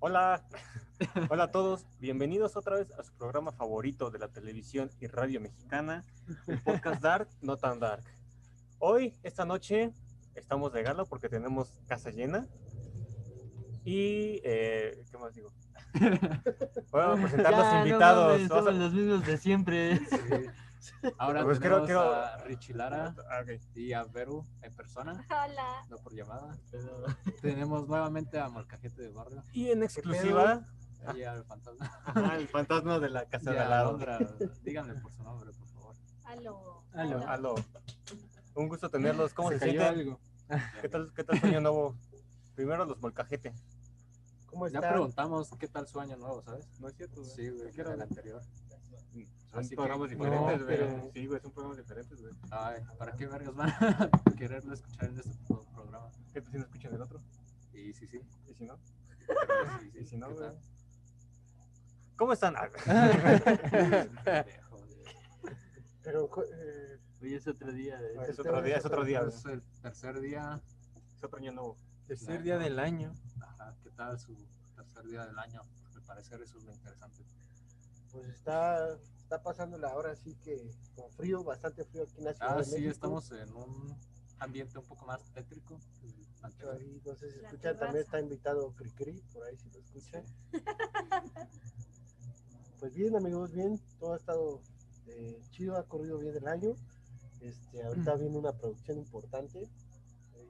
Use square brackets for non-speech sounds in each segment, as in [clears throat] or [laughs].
Hola, [laughs] hola a todos, bienvenidos otra vez a su programa favorito de la televisión y radio mexicana, el podcast Dark, no tan Dark. Hoy, esta noche, estamos de gala porque tenemos casa llena. Y, eh, ¿qué más digo? [laughs] Voy a presentar los no invitados. mames, Vamos a- somos los mismos de siempre. Ahora Pues tenemos quiero- quiero- a Richie Lara Ah, y a Veru en persona, Hola. no por llamada. [laughs] Tenemos nuevamente a Molcajete de Barrio Y en exclusiva, y al fantasma. ajá, el fantasma de la Y casa de a al lado. Alondra. Díganle por su nombre, por favor. Aló. Aló. Aló. Un gusto tenerlos. ¿Cómo se, Se algo. ¿Qué tal, qué tal su año nuevo? Primero los molcajete. ¿Cómo Ya están? preguntamos qué tal su año nuevo, ¿sabes? No es cierto. Sí, güey, que era el anterior. Son Así programas no, diferentes, güey. pero- Sí, güey, son programas diferentes, güey. Ay, ¿para qué vergas van a quererlo escuchar en este pro- programa? ¿Qué tal si no escuchan el otro? Y sí, sí. ¿Y si no? pero sí, sí, ¿Y si no, ¿qué güey? ¿Cómo están? [laughs] Ah. Pero, eh, Hoy es otro día. de- es otro día, es otro día. Es el tercer día. Es otro año nuevo. Tercer día del año. Ajá, ¿Qué tal su tercer día del año? Al parecer eso es lo interesante. pues está, está pasando la hora así que con frío, bastante frío aquí en la Ciudad Ah, de sí, México. estamos en un ambiente un poco más tétrico. Ahí, no sé si escuchan, también está invitado Cricri, por ahí si lo escuchan. [laughs] Pues bien, amigos, bien. Todo ha estado eh, chido, ha corrido bien el año. Este, ahorita viene una producción importante eh,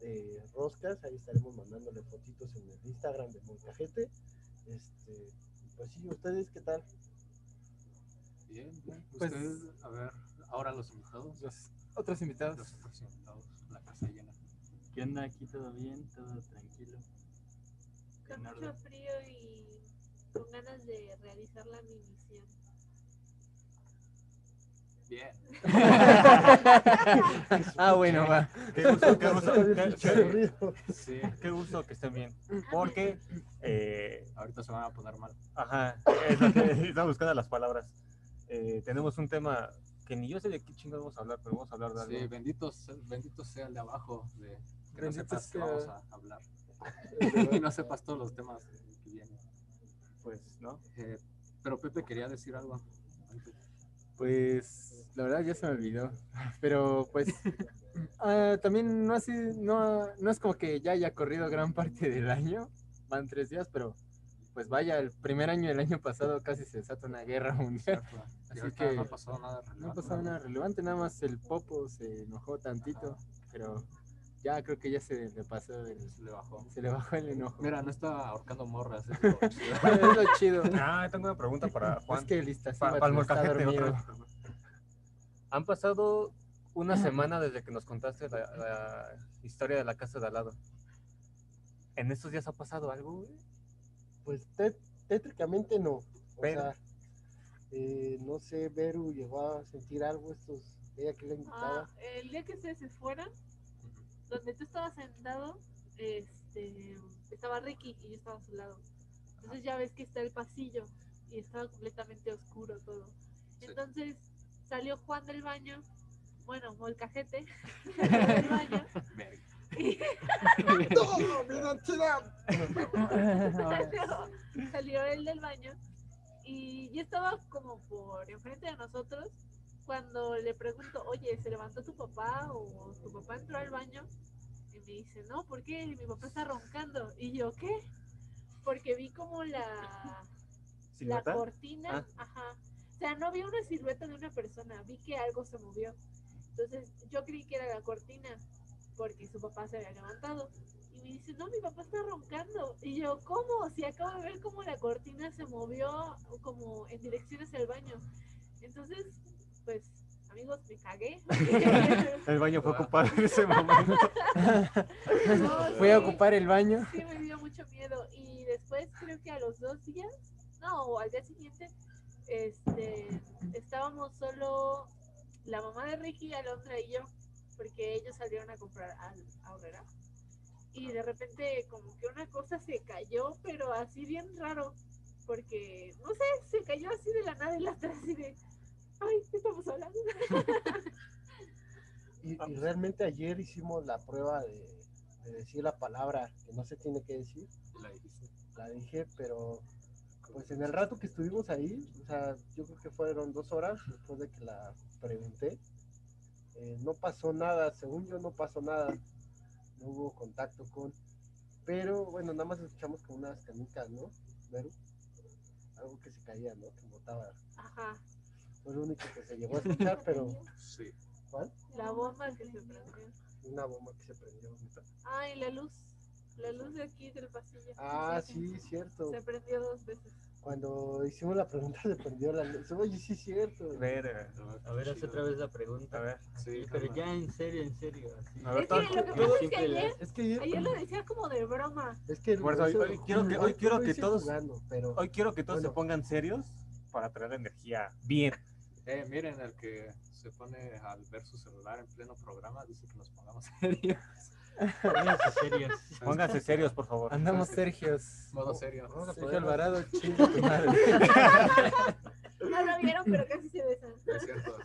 de roscas. Ahí estaremos mandándole fotitos en el Instagram de Molcajete. Este, pues sí, ¿ustedes qué tal? Bien, bien. Pues- Ustedes, a ver, ahora los invitados. Los otros invitados. Los otros invitados, la casa llena. ¿Qué onda? Aquí todo bien, todo tranquilo. Con mucho orden. frío y con ganas de realizar la mi misión. Bien. [laughs] ah, bueno, va. Qué gusto, qué gusto, qué-. [laughs] Sí, qué gusto que estén bien. Porque, eh, ahorita se van a poner mal. ajá, es lo que [laughs] buscando las palabras. Eh, tenemos un tema que ni yo sé de qué chingados vamos a hablar, pero vamos a hablar de algo. Sí, bendito, se- bendito sea el de abajo, de que no sepas que vamos a hablar. [laughs] [laughs] y no sepas todos los temas que vienen. Pues, ¿no? Eh, pero Pepe quería decir algo. antes. Pues la verdad ya se me olvidó. [laughs] Pero pues ah, también no, así, no, no es como que ya haya corrido gran parte del año. Van tres días, pero pues vaya, el primer año del año pasado casi se desata una guerra [laughs] mundial. Así que no ha pasado nada No ha relevante, pasado nada relevante, nada más el Popo se enojó tantito, pero ya creo que ya se le pasó, el- Se le bajó. se le bajó el enojo. Mira, no está ahorcando morras. es [laughs] lo chido. [laughs] es lo chido. Ah, tengo una pregunta para Juan. Es que Iztaccíhuatl Pa- para el está. Han pasado una semana desde que nos contaste la, la historia de la casa de al lado. ¿En estos días ha pasado algo, güey? Pues té- tétricamente no. O Pero- sea, eh, no sé, Veru llegó a sentir algo estos ella que le invitaba. Ah, el día que ustedes se fueron, donde tú estabas sentado, este, estaba Ricky y yo estaba a su lado. Entonces ya ves que está el pasillo y estaba completamente oscuro todo. Sí. Entonces salió Juan del baño, bueno, molcajete [laughs] [laughs] del baño ¡No, mi identidad! salió, salió él del baño y yo estaba como por enfrente de nosotros cuando le pregunto, oye, ¿se levantó tu papá o tu papá entró al baño? Y me dice, no, ¿por qué? Mi papá está roncando. Y yo, ¿qué? Porque vi como la, la cortina, ajá. O sea, no vi una silueta de una persona, vi que algo se movió. Entonces yo creí que era la cortina, porque su papá se había levantado. Y me dice, no, mi papá está roncando. Y yo, ¿cómo? Si acabo de ver cómo la cortina se movió como en dirección hacia el baño. Entonces, pues, amigos, me cagué. [laughs] El baño fue ocupado en ese momento. [laughs] No, Fui a ocupar el baño. Sí, me dio mucho miedo. Y después, creo que a los dos días, no, o al día siguiente, este, estábamos solo la mamá de Ricky, Alondra y yo, porque ellos salieron a comprar al. Y de repente, como que una cosa se cayó, pero así bien raro, porque, no sé, se cayó así de la nada y la otra así de, ay, ¿qué estamos hablando? [laughs] Y, y realmente ayer hicimos la prueba de, de decir la palabra que no se tiene que decir. La dijiste. la dejé, pero pues en el rato que estuvimos ahí, o sea, yo creo que fueron dos horas después de que la pregunté, eh, no pasó nada, según yo no pasó nada, no hubo contacto con, pero bueno, nada más escuchamos como unas canicas, ¿no? Veru? Algo que se caía, ¿no? Que botaba. Ajá. Fue lo único que se llegó a escuchar, pero [laughs] Sí. ¿cuál? La bomba que se prendió. Una bomba que se prendió. Ah, y la luz. La luz de aquí del pasillo. Ah, sí, cierto. Se prendió dos veces. Cuando hicimos la pregunta se prendió la luz. Oye, sí, cierto. Ver, eh, A ver, haz otra vez la pregunta. a ver. Sí, Pero ya en serio, en serio. así. A ver, Es que lo que pasa es que ayer, Es que ayer lo decía como de broma. Es que Por eso hoy- quiero que- hoy quiero que todos- jugando, pero Hoy quiero que todos se pongan serios para traer energía bien. Eh, miren, el que se pone al ver su celular en pleno programa dice que nos pongamos [laughs] serios. Pónganse serios. Pónganse serios, por favor. Andamos Sergios. Modo serio. Vamos a Sergio Alvarado, chinga tu madre. No lo vieron, pero casi se besan. Es cierto.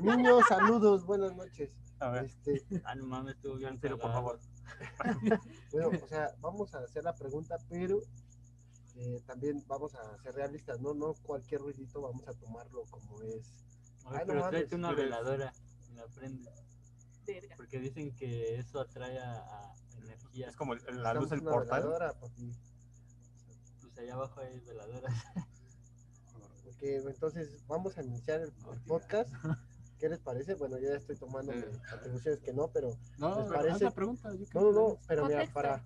Niños, saludos, buenas noches. A ver, Este, Ah, no mames, estuvo bien. en serio, por favor. [laughs] bueno, o sea, vamos a hacer la pregunta, pero eh, también vamos a ser realistas, ¿no? No cualquier ruidito vamos a tomarlo como es. Oye, Ay, no pero mames, tráete una veladora y la prende. Verga. Porque dicen que eso atrae a, a energía. Es como el- la luz del portal. veladora. Pues allá abajo hay veladoras. Ok, entonces vamos a iniciar el, el podcast. ¿Qué les parece? Bueno, yo ya estoy tomando Eh. atribuciones que no, pero No, ¿Les pero parece? haz la pregunta. yo no, no, pero mira, para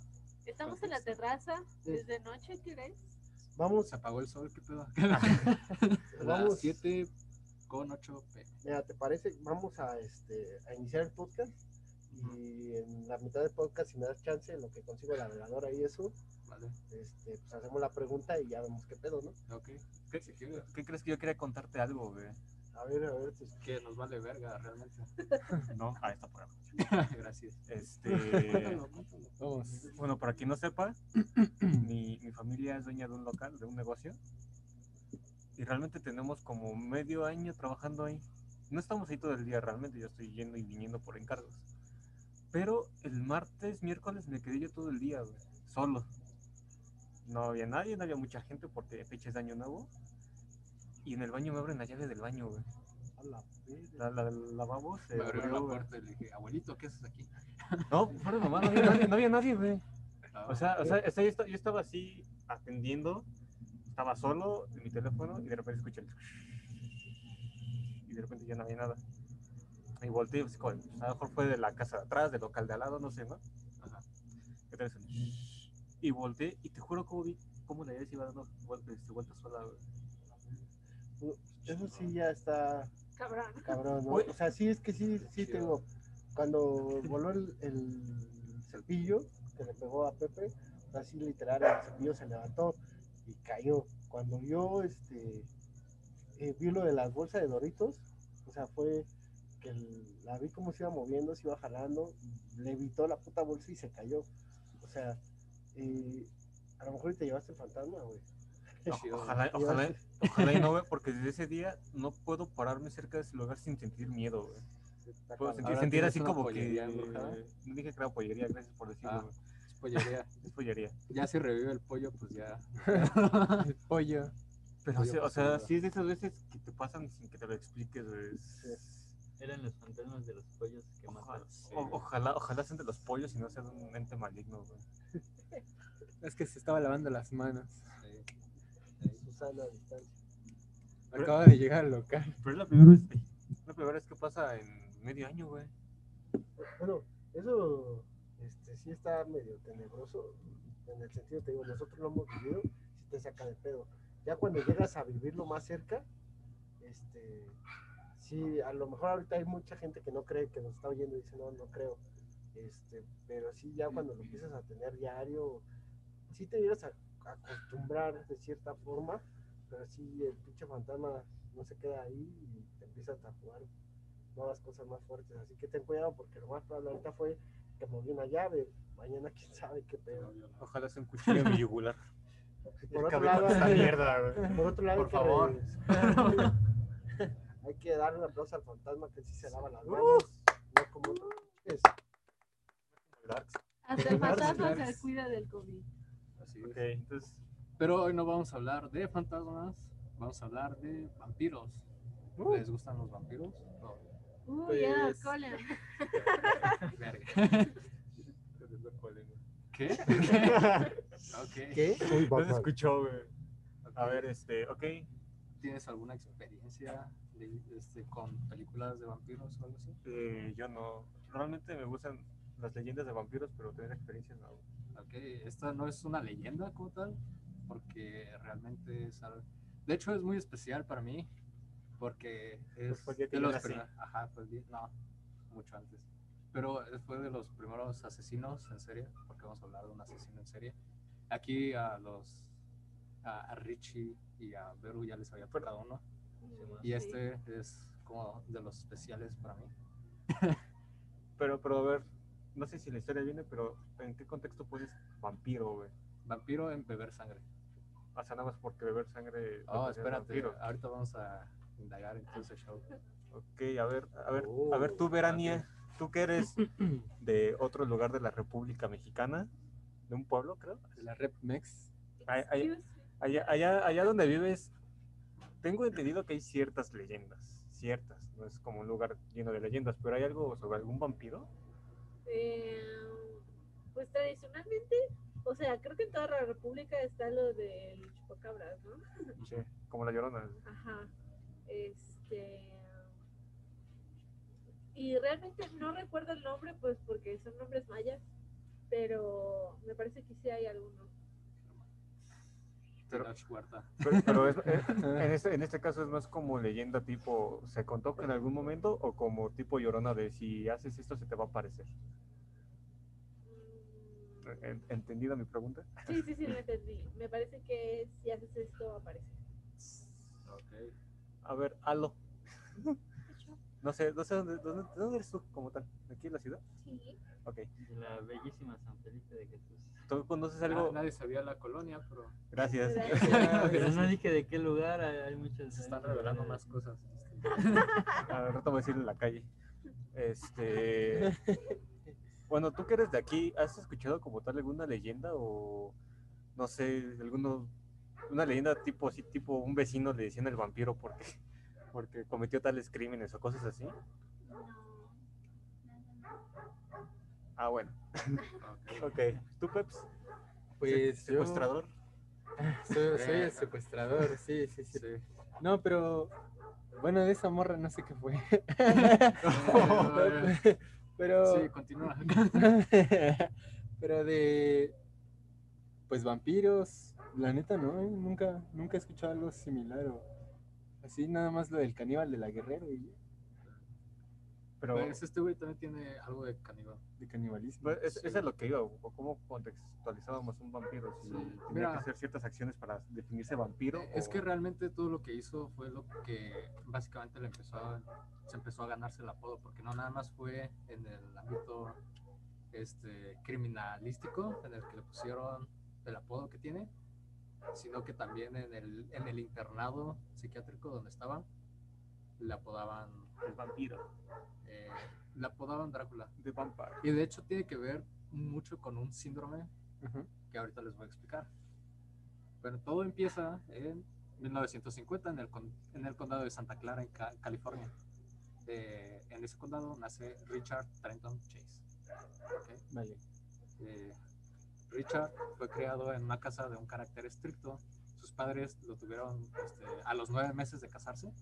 Estamos en la terraza desde noche, ¿qué ves? vamos, Se apagó el sol, ¿qué pedo? [laughs] [laughs] Vamos. Las 7 con 8 p. mira, ¿te parece? Vamos a este a iniciar el podcast y en la mitad del podcast si me das chance, en lo que consigo la veladora y eso, Vale. este, pues hacemos la pregunta y ya vemos qué pedo, ¿no? Ok. ¿Qué, crees que yo quería contarte algo, güey? A ver, a ver, pues, Que nos vale verga realmente. [laughs] No, ahí está por ahí. [laughs] Gracias. Este, [laughs] bueno, para quien no sepa, [clears throat] mi, mi familia es dueña de un local, de un negocio. Y realmente tenemos como medio año trabajando ahí. No estamos ahí todo el día realmente, yo estoy yendo y viniendo por encargos. Pero el martes, miércoles me quedé yo todo el día, güey, solo. No había nadie, no había mucha gente porque fecha es de año nuevo. Y en el baño me abren la llave del baño, güey. a la. La, la, lavabo se Me abrió la güey. puerta y le dije, abuelito, ¿qué haces aquí? [laughs] No, fuera de mamá, no había nadie, no había nadie, güey. [laughs] O sea, o sea, o sea, yo, esta- yo estaba así atendiendo, estaba solo en mi teléfono y de repente escuché el y de repente ya no había nada. Y volteé, pues, como, a lo mejor fue de la casa de atrás, del local de al lado, no sé, ¿no? Ajá. ¿Qué tal? Y volteé y te juro cómo vi cómo la llave se iba dando vueltas, este, vueltas sola. güey. Eso sí ya está Cabrón. cabrón. O sea, sí es que sí, sí tengo. Cuando voló el, el cepillo que le pegó a Pepe, así literal el cepillo se levantó y cayó. Cuando yo este eh, vi lo de las bolsas de Doritos, o sea, fue que el- la vi como se iba moviendo, se iba jalando, y le evitó la puta bolsa y se cayó. O sea, eh, a lo mejor te llevaste el fantasma, güey. [laughs] Ojalá, ojalá, ojalá y no, güey, porque desde ese día no puedo pararme cerca de ese lugar sin sentir miedo, güey. Puedo sentir, así como que. pollería. No dije que era pollería, gracias por decirlo, Ah. güey. Es pollería. [laughs] Es pollería. Ya si revive el pollo, pues ya. El [laughs] [laughs] pollo. Pero, Pollo sí, o sea, sí es de esas veces que te pasan sin que te lo expliques, güey. Eran los fantasmas de los pollos que Ojalá, mataron. o- ojalá, ojalá sean de los pollos y no sean un ente maligno, güey. Es que se estaba lavando las manos. Susana a distancia. Acaba de llegar al local. Pero es la primera vez, la primera vez que pasa en medio año, güey. Bueno, eso este, sí está medio tenebroso, en el sentido, te digo, nosotros lo hemos vivido, sí te saca de pedo. Ya cuando llegas a vivirlo más cerca, este, sí, a lo mejor ahorita hay mucha gente que no cree, que nos está oyendo y dice, no, no creo, este, pero sí, ya cuando lo empiezas a tener diario, sí te llegas a, a acostumbrar de cierta forma, pero sí, el pinche fantasma no se queda ahí y te empiezas a jugar nuevas cosas más fuertes. Así que ten cuidado porque lo más probable ahorita fue que movió una llave. Mañana quién sabe qué pedo. Ojalá sea un cuchillo en mi yugular. [laughs] Por otro cabello lado, esa [laughs] hay- mierda, güey. por otro lado, Por que favor. [laughs] hay que darle un aplauso al fantasma que sí se lava las manos. No como otros pinches. Hasta el fantasma se cuida del COVID. Así es. Ok, entonces, Pero hoy no vamos a hablar de fantasmas, vamos a hablar de vampiros. Uh. ¿Les gustan los vampiros? No, Uy, ya, Pues- Colin. [laughs] verga. ¿Qué? [laughs] ok. ¿Qué? Uy, no se escuchó, güey. A ok. ver, este, ok. ¿Tienes alguna experiencia de- este, con películas de vampiros o algo así? eh, yo no. Realmente me gustan las leyendas de vampiros, pero tener experiencia no. Ok, esta no es una leyenda como tal, porque realmente es algo... De hecho, es muy especial para mí, porque es que de los primeros... Ajá, día... No, mucho antes. Pero fue de los primeros asesinos en serie, porque vamos a hablar de un asesino en serie. Aquí a los... A, a Richie y a Beru ya les había tocado uno. Y Sí. este es como de los especiales para mí. [laughs] Pero, pero a ver, no sé si la historia viene, pero ¿en qué contexto pones vampiro, güey? Vampiro en beber sangre. O sea, nada más porque beber sangre. Oh, espérate, vampiro. ahorita vamos a indagar en todo ese show. [laughs] Ok, a ver, a ver, a ver, Oh, tú, Verania, tú que eres [clears throat] de otro lugar de la República Mexicana, de un pueblo, creo. De la Rep Mex. Ay- ay- Excuse me. Allá, allá, allá donde vives, tengo entendido que hay ciertas leyendas, ciertas, no es como un lugar lleno de leyendas, pero ¿hay algo sobre algún vampiro? Eh, pues tradicionalmente, o sea, creo que en toda la República está lo del chupacabras, ¿no? Sí, como la llorona. Ajá. Este. Y realmente no recuerdo el nombre, pues porque son nombres mayas, pero me parece que sí hay alguno. Pero- es- eh, [laughs] en, este, en este caso es más como leyenda tipo, ¿se contó en algún momento o como tipo llorona de si haces esto se te va a aparecer? Mm, ¿En- ¿Entendida mi pregunta? Sí, sí, sí, lo entendí. Me parece que si haces esto aparece. Ok. A ver, Alo. No sé, no sé dónde, dónde, ¿de dónde eres tú como tal, aquí en la ciudad. Sí. Ok. De la bellísima San Felipe de Jesús. ¿Tú conoces Ah, algo? nadie sabía la colonia, pero Gracias. [laughs] Pero no dije de qué lugar, hay, hay muchas. se están revelando más cosas. Al rato voy a decir en la calle. Este. Bueno, tú que eres de aquí, ¿has escuchado como tal alguna leyenda o no sé, alguno una leyenda tipo así, tipo un vecino le decían el vampiro porque porque cometió tales crímenes o cosas así? Ah, bueno. Ok. ¿Tú, Peps? Pues Se- yo secuestrador. [laughs] soy, soy el secuestrador, sí, sí, sí. No, pero bueno, de esa morra no sé qué fue. [laughs] [laughs] pero Sí, continúa. pero de pues vampiros, la neta no, ¿eh? nunca nunca he escuchado algo similar o así nada más lo del caníbal de la guerrero y Pero Pues este güey también tiene algo de caníbal. de canibalismo. pues, es, sí. eso es lo que iba, o cómo contextualizábamos un vampiro, si Sí. tenía Mira. que hacer ciertas acciones para definirse vampiro. Eh, Es o- que realmente todo lo que hizo fue lo que básicamente le empezó a, se empezó a ganarse el apodo, porque no nada más fue en el ámbito este, criminalístico, en el que le pusieron el apodo que tiene, sino que también en el, en el internado psiquiátrico donde estaba, le apodaban, el vampiro. eh, le apodaban Drácula. The Vampire. Y de hecho tiene que ver mucho con un síndrome que ahorita les voy a explicar. Bueno, todo empieza en 1950 en el, con- en el condado de Santa Clara, en Ca- California. Eh, en ese condado nace Richard Trenton Chase. ¿ok? Vale. Eh, Richard fue criado en una casa de un carácter estricto. Sus padres lo tuvieron este, a los nueve meses de casarse.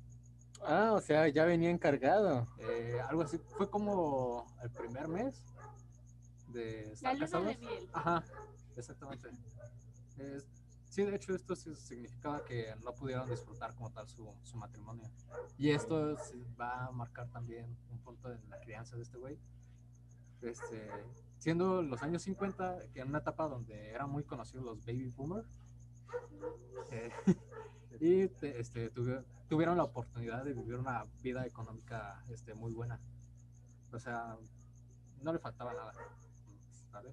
Ah, o sea, ya venía encargado. Eh, algo así. Fue como el primer mes de La estar luna casados. de miel. Ajá, exactamente. Es- sí, de hecho, esto sí significaba que no pudieron disfrutar como tal su, su matrimonio. Y esto sí va a marcar también un punto en la crianza de este güey. Este, siendo los años 50, que en una etapa donde eran muy conocidos los baby boomers, eh, [laughs] y te- este, tuvi- tuvieron la oportunidad de vivir una vida económica este, muy buena. O sea, no le faltaba nada. ¿vale?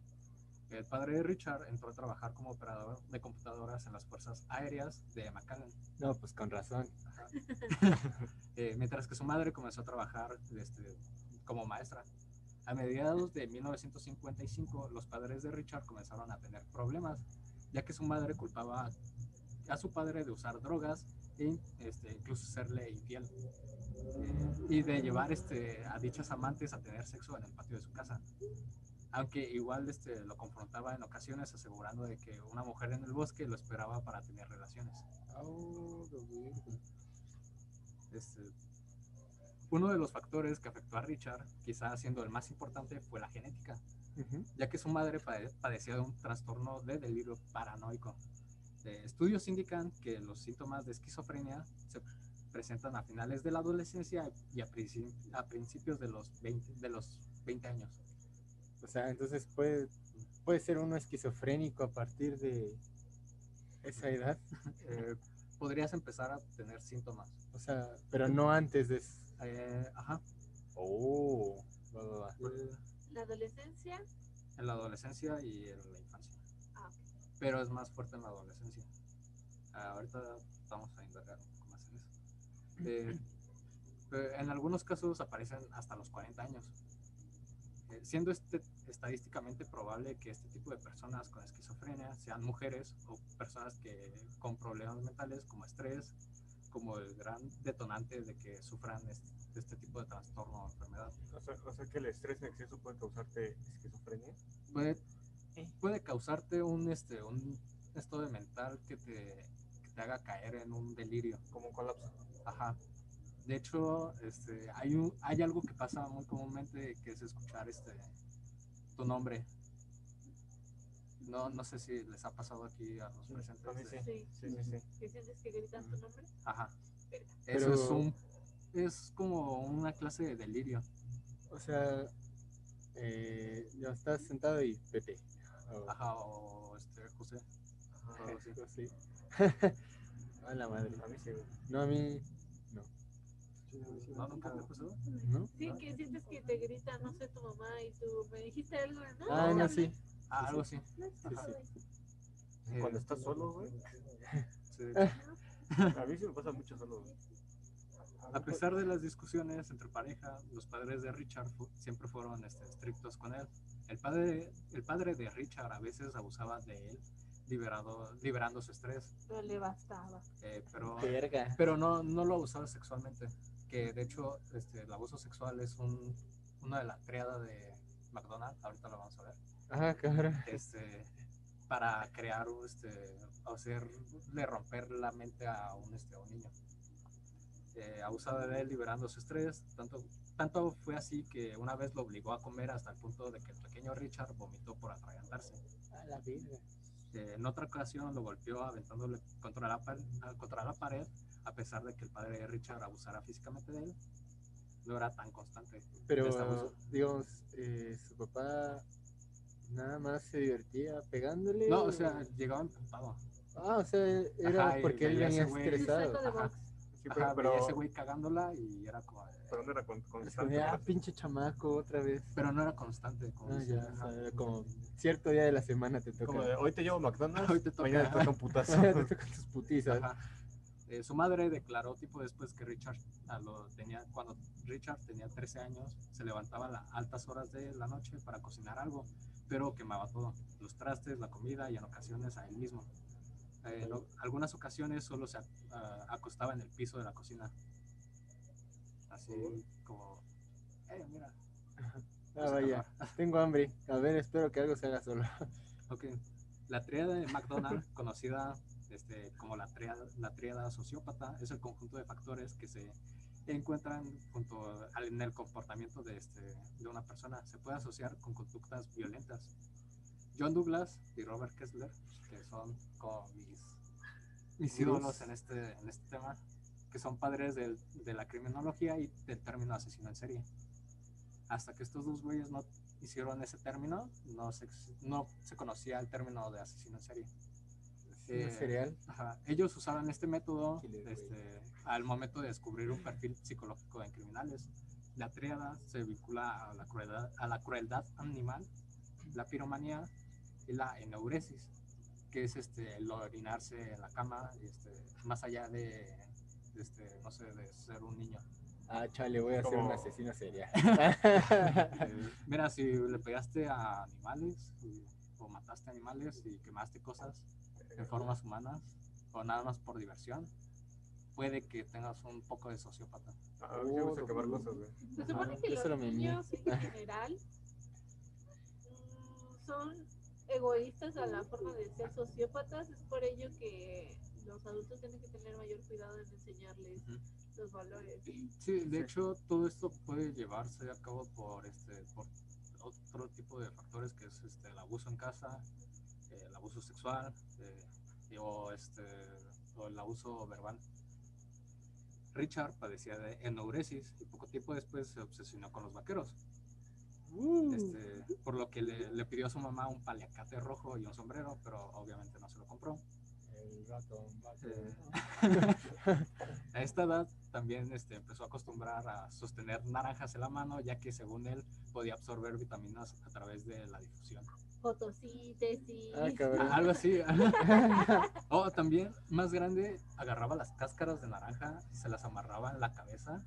El padre de Richard entró a trabajar como operador de computadoras en las fuerzas aéreas de McAllen. No, pues con razón. [laughs] Eh, mientras que su madre comenzó a trabajar este, como maestra. A mediados de 1955, los padres de Richard comenzaron a tener problemas, ya que su madre culpaba a su padre de usar drogas e incluso serle infiel eh, y de llevar este, a dichas amantes a tener sexo en el patio de su casa. Aunque igual este, lo confrontaba en ocasiones asegurando de que una mujer en el bosque lo esperaba para tener relaciones. Oh, virgo. Este, uno de los factores que afectó a Richard, quizás siendo el más importante, fue la genética, ya que su madre pade- padecía de un trastorno de delirio paranoico. Eh, estudios indican que los síntomas de esquizofrenia se presentan a finales de la adolescencia y a, princi- a principios de los 20, de los 20 años. O sea, entonces puede, puede ser uno esquizofrénico a partir de esa edad. [laughs] Eh, podrías empezar a tener síntomas. O sea, pero no antes de... Eh, ajá, Oh, va, va, va. La adolescencia, en la adolescencia y en la infancia. ah, pero es más fuerte en la adolescencia. Ah, ahorita vamos a indagar un poco más en eso. Eh, en algunos casos aparecen hasta los 40 años, Eh, siendo este, estadísticamente probable que este tipo de personas con esquizofrenia sean mujeres o personas que con problemas mentales como estrés, como el gran detonante de que sufran este, este tipo de trastorno o enfermedad. O sea, o sea que el estrés en exceso puede causarte esquizofrenia. puede, puede causarte un, este, un estado mental que te, que te haga caer en un delirio. Como un colapso. Ajá. De hecho, este, hay, un, hay algo que pasa muy comúnmente que es escuchar este, tu nombre. No, no sé si les ha pasado aquí a los Sí, presentes. a mí sí. Sí. Sí, sí, sí. ¿Que sientes que gritas tu nombre? Ajá. Eso es un es como una clase de delirio. O sea, eh, ya estás sentado y Pepe. O- Ajá, o este, José. Ajá. algo así. [laughs] a la madre. A mí sí. No, a mí, Sí, sí me ¿No, ha nunca te ha tocado. pasado? ¿no? Sí, que sientes que te grita, no sé, tu mamá y tú me dijiste algo, ¿no? Ah, no, sí. Ah, algo así. Cuando estás solo, güey. sí. [laughs] A mí sí me pasa mucho solo, güey. A pesar de las discusiones entre pareja, los padres de Richard fu- siempre fueron este, estrictos con él. El padre, el padre de Richard a veces abusaba de él, liberado, liberando su estrés, Pero le bastaba. eh, pero, Verga. pero no, no lo abusaba sexualmente. Que de hecho este, el abuso sexual es un, una de las triadas de McDonald's, ahorita lo vamos a ver, Ajá, cabrón. este, para crear, este, o hacerle romper la mente a un, este, a un niño. Eh, abusaba de él liberando su estrés, tanto, tanto fue así que una vez lo obligó a comer hasta el punto de que el pequeño Richard vomitó por atragantarse. A la. Eh, en otra ocasión lo golpeó aventándole contra la, ah, contra la pared, a pesar de que el padre de Richard abusara físicamente de él. No era tan constante. Pero, este digamos, eh, su papá nada más se divertía pegándole. No, o sea, llegaba emputado. Ah, o sea, era Ajá, porque él venía estresado. Sí, pero, ese güey cagándola y era como... pero no era con, constante. de, ah, pinche chamaco, otra vez. pero no era constante. Como Ah, dice, ya, ajá. o sea, era como cierto día de la semana te toca. Como de, hoy te llevo McDonald's, Hoy te toca. mañana te toca un putazo. te tocan tus putizas. Ajá. Eh, su madre declaró tipo después que Richard a lo tenía cuando Richard tenía 13 años se levantaba a las altas horas de la noche para cocinar algo pero quemaba todo los trastes la comida y en ocasiones a él mismo Eh, en algunas ocasiones solo se ah, acostaba en el piso de la cocina así como eh, mira [laughs] Ah, vaya, tengo hambre. A ver, espero que algo se haga solo. [laughs] Ok. La tríada de McDonald, [laughs] conocida este, como la tríada sociópata, es el conjunto de factores que se encuentran junto al- en el comportamiento de, este, de una persona. Se puede asociar con conductas violentas. John Douglas y Robert Kessler, que son como mis, mis ídolos en este, en este tema, que son padres del- de la criminología y del término asesino en serie. Hasta que estos dos güeyes no hicieron ese término, no se, no se conocía el término de asesino en serie. Eh, cereal. Ajá. Ellos usaban este método este, al momento de descubrir un perfil psicológico en criminales. La tríada se vincula a la crueldad, a la crueldad animal, la piromanía y la eneuresis, que es este, el orinarse en la cama, este, más allá de, de este, no sé, de ser un niño. Ah, chale, voy a ser un asesino serial. [laughs] [laughs] Mira, si le pegaste a animales o mataste animales y quemaste cosas, en formas humanas o nada más por diversión, puede que tengas un poco de sociópata. Ah, a mí me gusta quemar cosas, güey. Se supone que los niños en general mm, son egoístas a la forma de ser sociópatas. Es por ello que los adultos tienen que tener mayor cuidado en enseñarles los valores. Sí, de hecho, todo esto puede llevarse a cabo por este por otro tipo de factores que es este, el abuso en casa, eh, el abuso sexual eh, y- o, este, o el abuso verbal. Richard padecía de enuresis y poco tiempo después se obsesionó con los vaqueros, Uh, este, por lo que le, le pidió a su mamá un paliacate rojo y un sombrero, pero obviamente no se lo compró. el gato, gato. Eh, [laughs] a esta edad también este, empezó a acostumbrar a sostener naranjas en la mano, ya que según él podía absorber vitaminas a través de la difusión. Fotosíntesis. Ah, cabrón. Ah, Algo así. [laughs] o también, más grande, agarraba las cáscaras de naranja, se las amarraba en la cabeza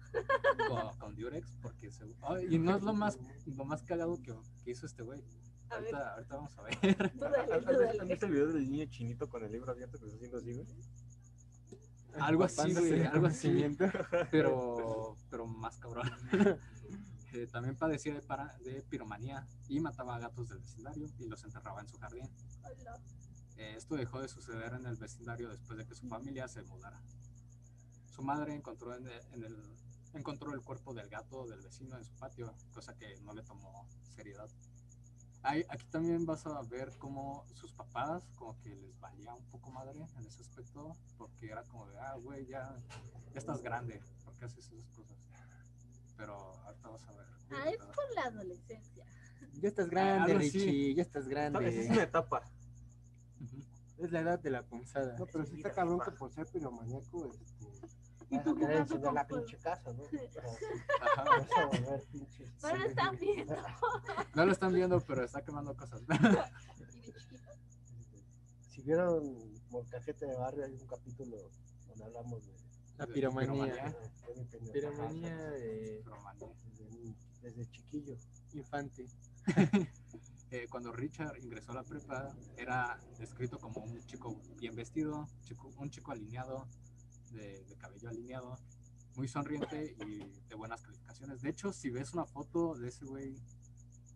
con, con Durex, porque se... oh, y no es lo más, lo más cagado que, que hizo este güey. Ahorita, ahorita vamos a ver. [laughs] tú dale, ¿Has- tú has- ¿Han dale. visto el video del niño chinito con el libro abierto que está haciendo así, güey? Algo así, güey, algo así. [laughs] pero, pero más cabrón. Eh, también padecía de, para- de piromanía y mataba a gatos del vecindario y los enterraba en su jardín. Eh, esto dejó de suceder en el vecindario después de que su familia se mudara. Su madre encontró, en el, en el- encontró el cuerpo del gato del vecino en su patio, cosa que no le tomó seriedad. Ahí- aquí también vas a ver cómo sus papás como que les valía un poco madre en ese aspecto, porque era como de, ah, güey, ya, ya estás grande, ¿por qué haces esas cosas? Pero ahorita vas a ver. Ah, es por la adolescencia. Ya estás grande, Algo así. Richie, ya estás Esa es grande. una etapa. Es la edad de la punzada. No, pero si está cabrón que por ser piromaníaco, este, Y vas tú querer encender la pinche casa, ¿no? [laughs] O sea, Ajá. vas a volver pinche. No lo están viendo. [laughs] No lo están viendo, pero está quemando cosas. [laughs] Y de chiquito. Si vieron Molcajete de Barrio, hay un capítulo donde hablamos de. La piromanía. piromanía. Ajá, de. Desde, desde chiquillo. infante. [laughs] Eh, cuando Richard ingresó a la prepa, era descrito como un chico bien vestido, chico- un chico alineado, de, de cabello alineado, muy sonriente y de buenas calificaciones. De hecho, si ves una foto de ese güey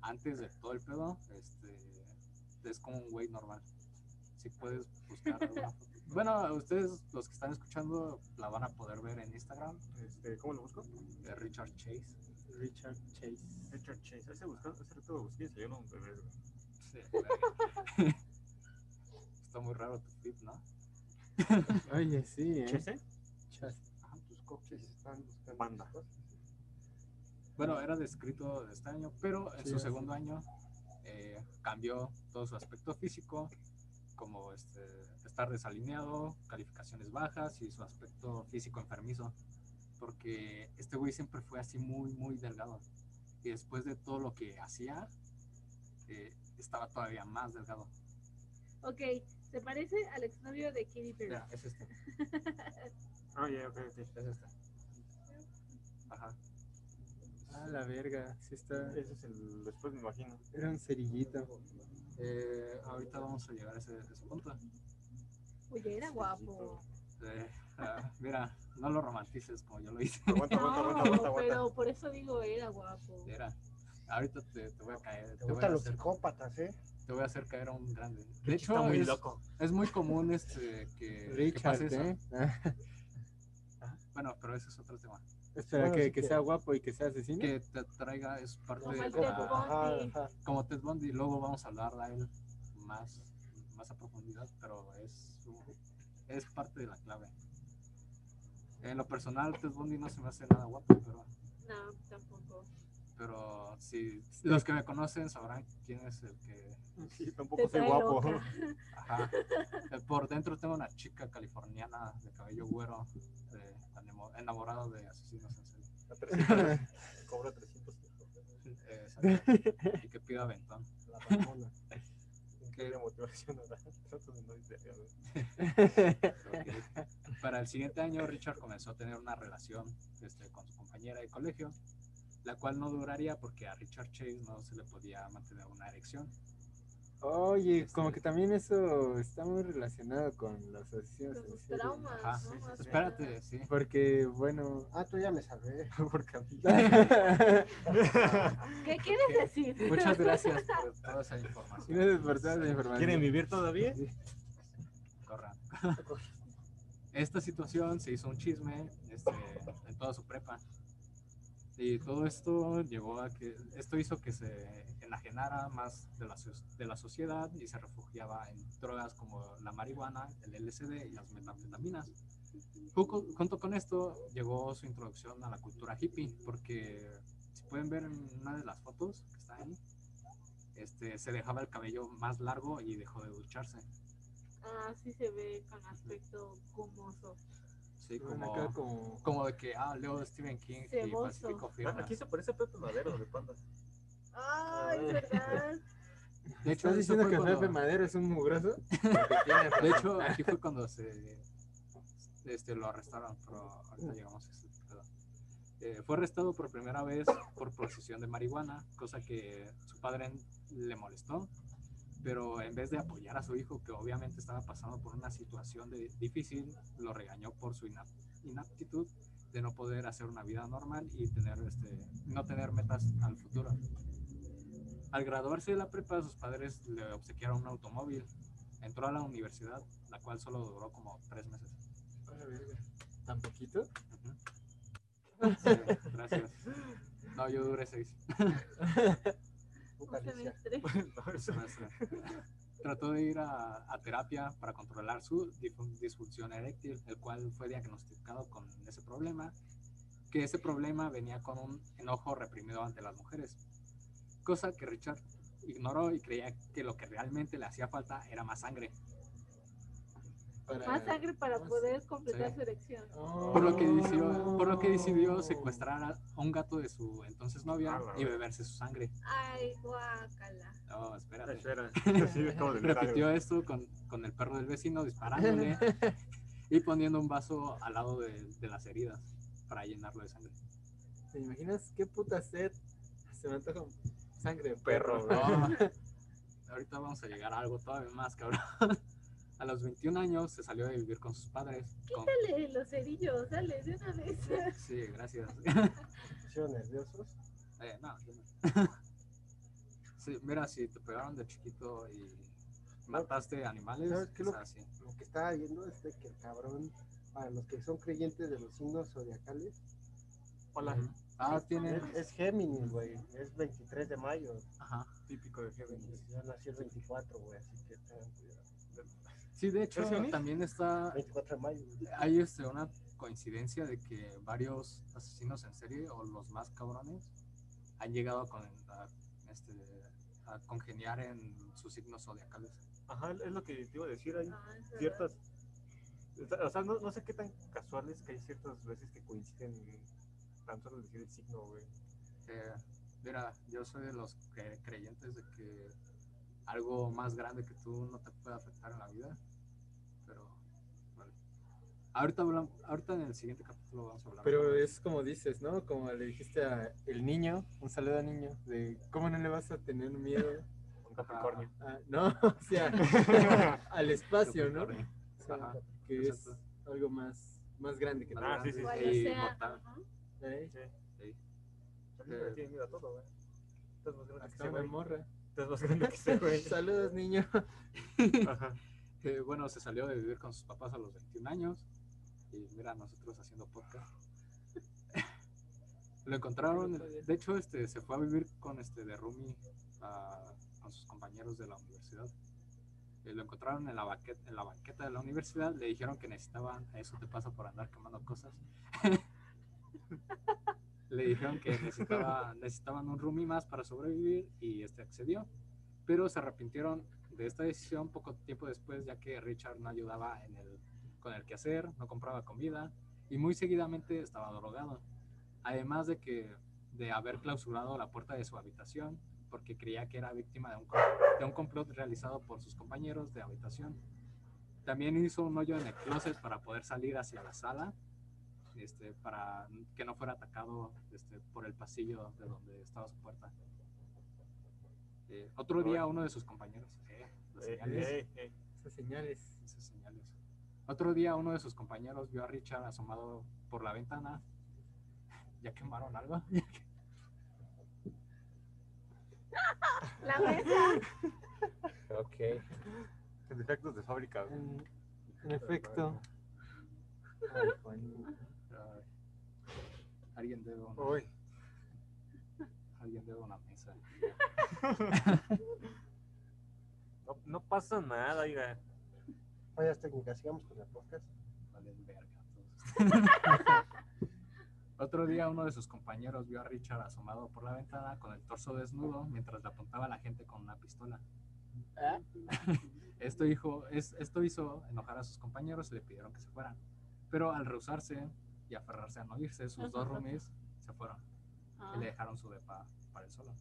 antes de todo el pedo, este, es como un güey normal. Si puedes buscar alguna [laughs] foto. Bueno, ustedes, los que están escuchando, la van a poder ver en Instagram, Este, ¿Cómo lo busco? de Richard Chase. Richard Chase. Richard Chase. Ese, buscó, ese lo busqué y salieron un bebé. Sí. [laughs] Está muy raro tu feed, ¿no? [laughs] Oye, sí, ¿eh? ¿Chese? Chas. Ajá, tus coches están buscando. Banda. Bueno, era descrito de este año, pero en Sí, su segundo año eh, cambió todo su aspecto físico, como este, estar desalineado, calificaciones bajas y su aspecto físico enfermizo, porque este güey siempre fue así muy, muy delgado. Y después de todo lo que hacía, eh, estaba todavía más delgado. Ok, se parece al exnovio de Katy Perry. Mira, es este, Ah, [laughs] ya, ok, ok. es este. Ajá. Ah, la verga. Sí está. Ese es el después, me imagino. Era un cerillito. Eh, ahorita vamos a llegar a ese, ese punto. Oye, era guapo. Eh, ah, mira, no lo romantices como yo lo hice. Aguanta, aguanta, aguanta, aguanta, No, aguanta. pero por eso digo, era guapo. Mira, ahorita te, te voy a caer. Te Te voy a, gustan los hacer, psicópatas, ¿eh? te voy a hacer caer a un grande. De hecho, está muy es, loco. es muy común este, que, [laughs] que Richard, pase eso. ¿eh? Bueno, pero ese es otro tema. Espera, Bueno, que, sí que que- sea guapo y que sea asesino. Que te traiga es parte Como de el Ted la- Bundy. Ajá, ajá. como Ted Bundy. Luego vamos a hablar de él más, más a profundidad, pero es, es parte de la clave. En lo personal, Ted Bundy no se me hace nada guapo, pero No, tampoco. pero si los que me conocen sabrán quién es el que Sí, tampoco soy guapo. loca. ajá. Eh, por dentro tengo una chica californiana de cabello güero de- enamo- enamorada de asesinos en serie A 300, [laughs] cobra 300 pesos. Eh, exacto. y que pida aventón La [laughs] Para el siguiente año Richard comenzó a tener una relación este, con su compañera de colegio la cual no duraría porque a Richard Chase no se le podía mantener una erección Oye, como que también eso está muy relacionado con los asesinos Con sus traumas, Ajá, ¿no? sí, espérate, sí. Porque, bueno, Ah, tú ya me salvé. [laughs] Porque a mí- [laughs] ¿Qué quieres decir? Muchas gracias [laughs] por toda esa información. gracias por toda la información. ¿Quieren vivir todavía? Corran. Esta situación se hizo un chisme este, en toda su prepa. Y todo esto llevó a que, esto hizo que se enajenara más de la, de la sociedad y se refugiaba en drogas como la marihuana, el LSD y las metanfetaminas. Junto, con esto llegó su introducción a la cultura hippie, porque si pueden ver en una de las fotos que está ahí, este, se dejaba el cabello más largo y dejó de ducharse. Ah, sí se ve con aspecto gomoso. Sí, como, acá como... como de que, ah, leo Stephen King y Ceboso. falsifico Ah. Aquí se parece a Pepe Madero de Panda. Ay, ¿verdad? [laughs] De hecho, ¿Estás diciendo que cuando- Pepe Madero es un mugroso? [laughs] De hecho, aquí fue cuando se este, lo arrestaron, pero ahorita llegamos a ese. Eh, fue arrestado por primera vez por posesión de marihuana, cosa que su padre le molestó, pero en vez de apoyar a su hijo, que obviamente estaba pasando por una situación de- difícil, lo regañó por su inap- inaptitud de no poder hacer una vida normal y tener este, no tener metas al futuro. Al graduarse de la prepa, sus padres le obsequiaron un automóvil. Entró a la universidad, la cual solo duró como tres meses. ¿Tan poquito? Sí, gracias. No, yo duré seis. [laughs] [laughs] Un semestre. Trató de ir a, a terapia para controlar su disfunción eréctil, el cual fue diagnosticado con ese problema, que ese problema venía con un enojo reprimido ante las mujeres, cosa que Richard ignoró y creía que lo que realmente le hacía falta era más sangre. Para- Más sangre para más- poder completar Sí. su erección. Oh. Por lo que decidió, por lo que decidió secuestrar a un gato de su entonces novia A la y beberse su sangre. Ay, guácala. No, Ah, espérate. espera. [laughs] Sí, Repitió esto con, con el perro del vecino disparándole [laughs] y poniendo un vaso al lado de, de las heridas para llenarlo de sangre. ¿Te imaginas qué puta sed? Se me antoja sangre de Perro. No, [laughs] ahorita vamos a llegar a algo todavía más, cabrón. A los 21 años se salió de vivir con sus padres. con- Dale los cerillos, dale de una vez. Sí, gracias. ¿Se hicieron nerviosos? Eh, no, yo no. [laughs] Sí, mira, si te pegaron de chiquito y mataste animales, ¿Sabes qué es lo quizás sí. Lo que estaba viendo es de que el cabrón, para los que son creyentes de los signos zodiacales, Hola. Ah, tiene. es, es Géminis, güey. Es 23 de mayo. Ajá. Típico de Géminis. Ya nació el 24, güey, así que tengan cuidado. Sí, de hecho, ¿Es también está. 24 de mayo. güey. Hay este, una coincidencia de que varios asesinos en serie o los más cabrones han llegado a, con- a, este, a congeniar en sus signos zodiacales. Ajá, es lo que te iba a decir. Hay Ah, ciertas. O sea, no, no sé qué tan casual es que hay ciertas veces que coinciden solo decir el signo, güey. Eh, mira, yo soy de los cre- creyentes de que algo más grande que tú no te puede afectar en la vida. Pero, vale. Ahorita, ahorita en el siguiente capítulo vamos a hablar. Pero es como dices, ¿no? Como le dijiste a el niño, un saludo al niño, de cómo no le vas a tener miedo. Un Capricornio. a- no, [laughs] o sea, [laughs] al espacio, ¿no? O sea, que es algo más, más grande que tú. Ah, sí, sí, sí. ¿Eh? Sí. Tiene miedo a todo, güey. Estás más grande que ese, güey. morra. Estás más grande que ese, [laughs] güey. Saludos, niño. [laughs] Ajá. Eh, bueno, se salió de vivir con sus papás a los 21 años. Y mira, nosotros haciendo podcast. [laughs] Lo encontraron, de hecho, este, se fue a vivir con este de Rumi con sus compañeros de la universidad. Eh, lo encontraron en la, banqueta, en la banqueta de la universidad, le dijeron que necesitaban, eso te pasa por andar quemando cosas. [laughs] le dijeron que necesitaba, necesitaban un roomie más para sobrevivir y este accedió, pero se arrepintieron de esta decisión poco tiempo después, ya que Richard no ayudaba en el, con el quehacer, no compraba comida y muy seguidamente estaba drogado. Además de que de haber clausurado la puerta de su habitación porque creía que era víctima de un, de un complot realizado por sus compañeros de habitación. También hizo un hoyo en el closet para poder salir hacia la sala, este, para que no fuera atacado este, por el pasillo de donde estaba su puerta. Eh, otro día uno de sus compañeros, eh, las Eh, señales, eh, eh. Esas señales. esas señales. Otro día uno de sus compañeros vio a Richard asomado por la ventana. [laughs] ¿Ya quemaron algo? [laughs] La mesa. Ok. Defectos de fábrica. En, en efecto. Ay, Alguien debe una, Uy. alguien debe una mesa. [laughs] No, no pasa nada, oiga. Fallas técnicas, sigamos con el podcast. Valen verga. [laughs] Otro día uno de sus compañeros vio a Richard asomado por la ventana con el torso desnudo mientras le apuntaba a la gente con una pistola. Ah. [laughs] Esto, hizo, es, esto hizo enojar a sus compañeros y le pidieron que se fueran. Pero al rehusarse y aferrarse a no irse, sus dos roomies se fueron Ah, y le dejaron su depa para él solo.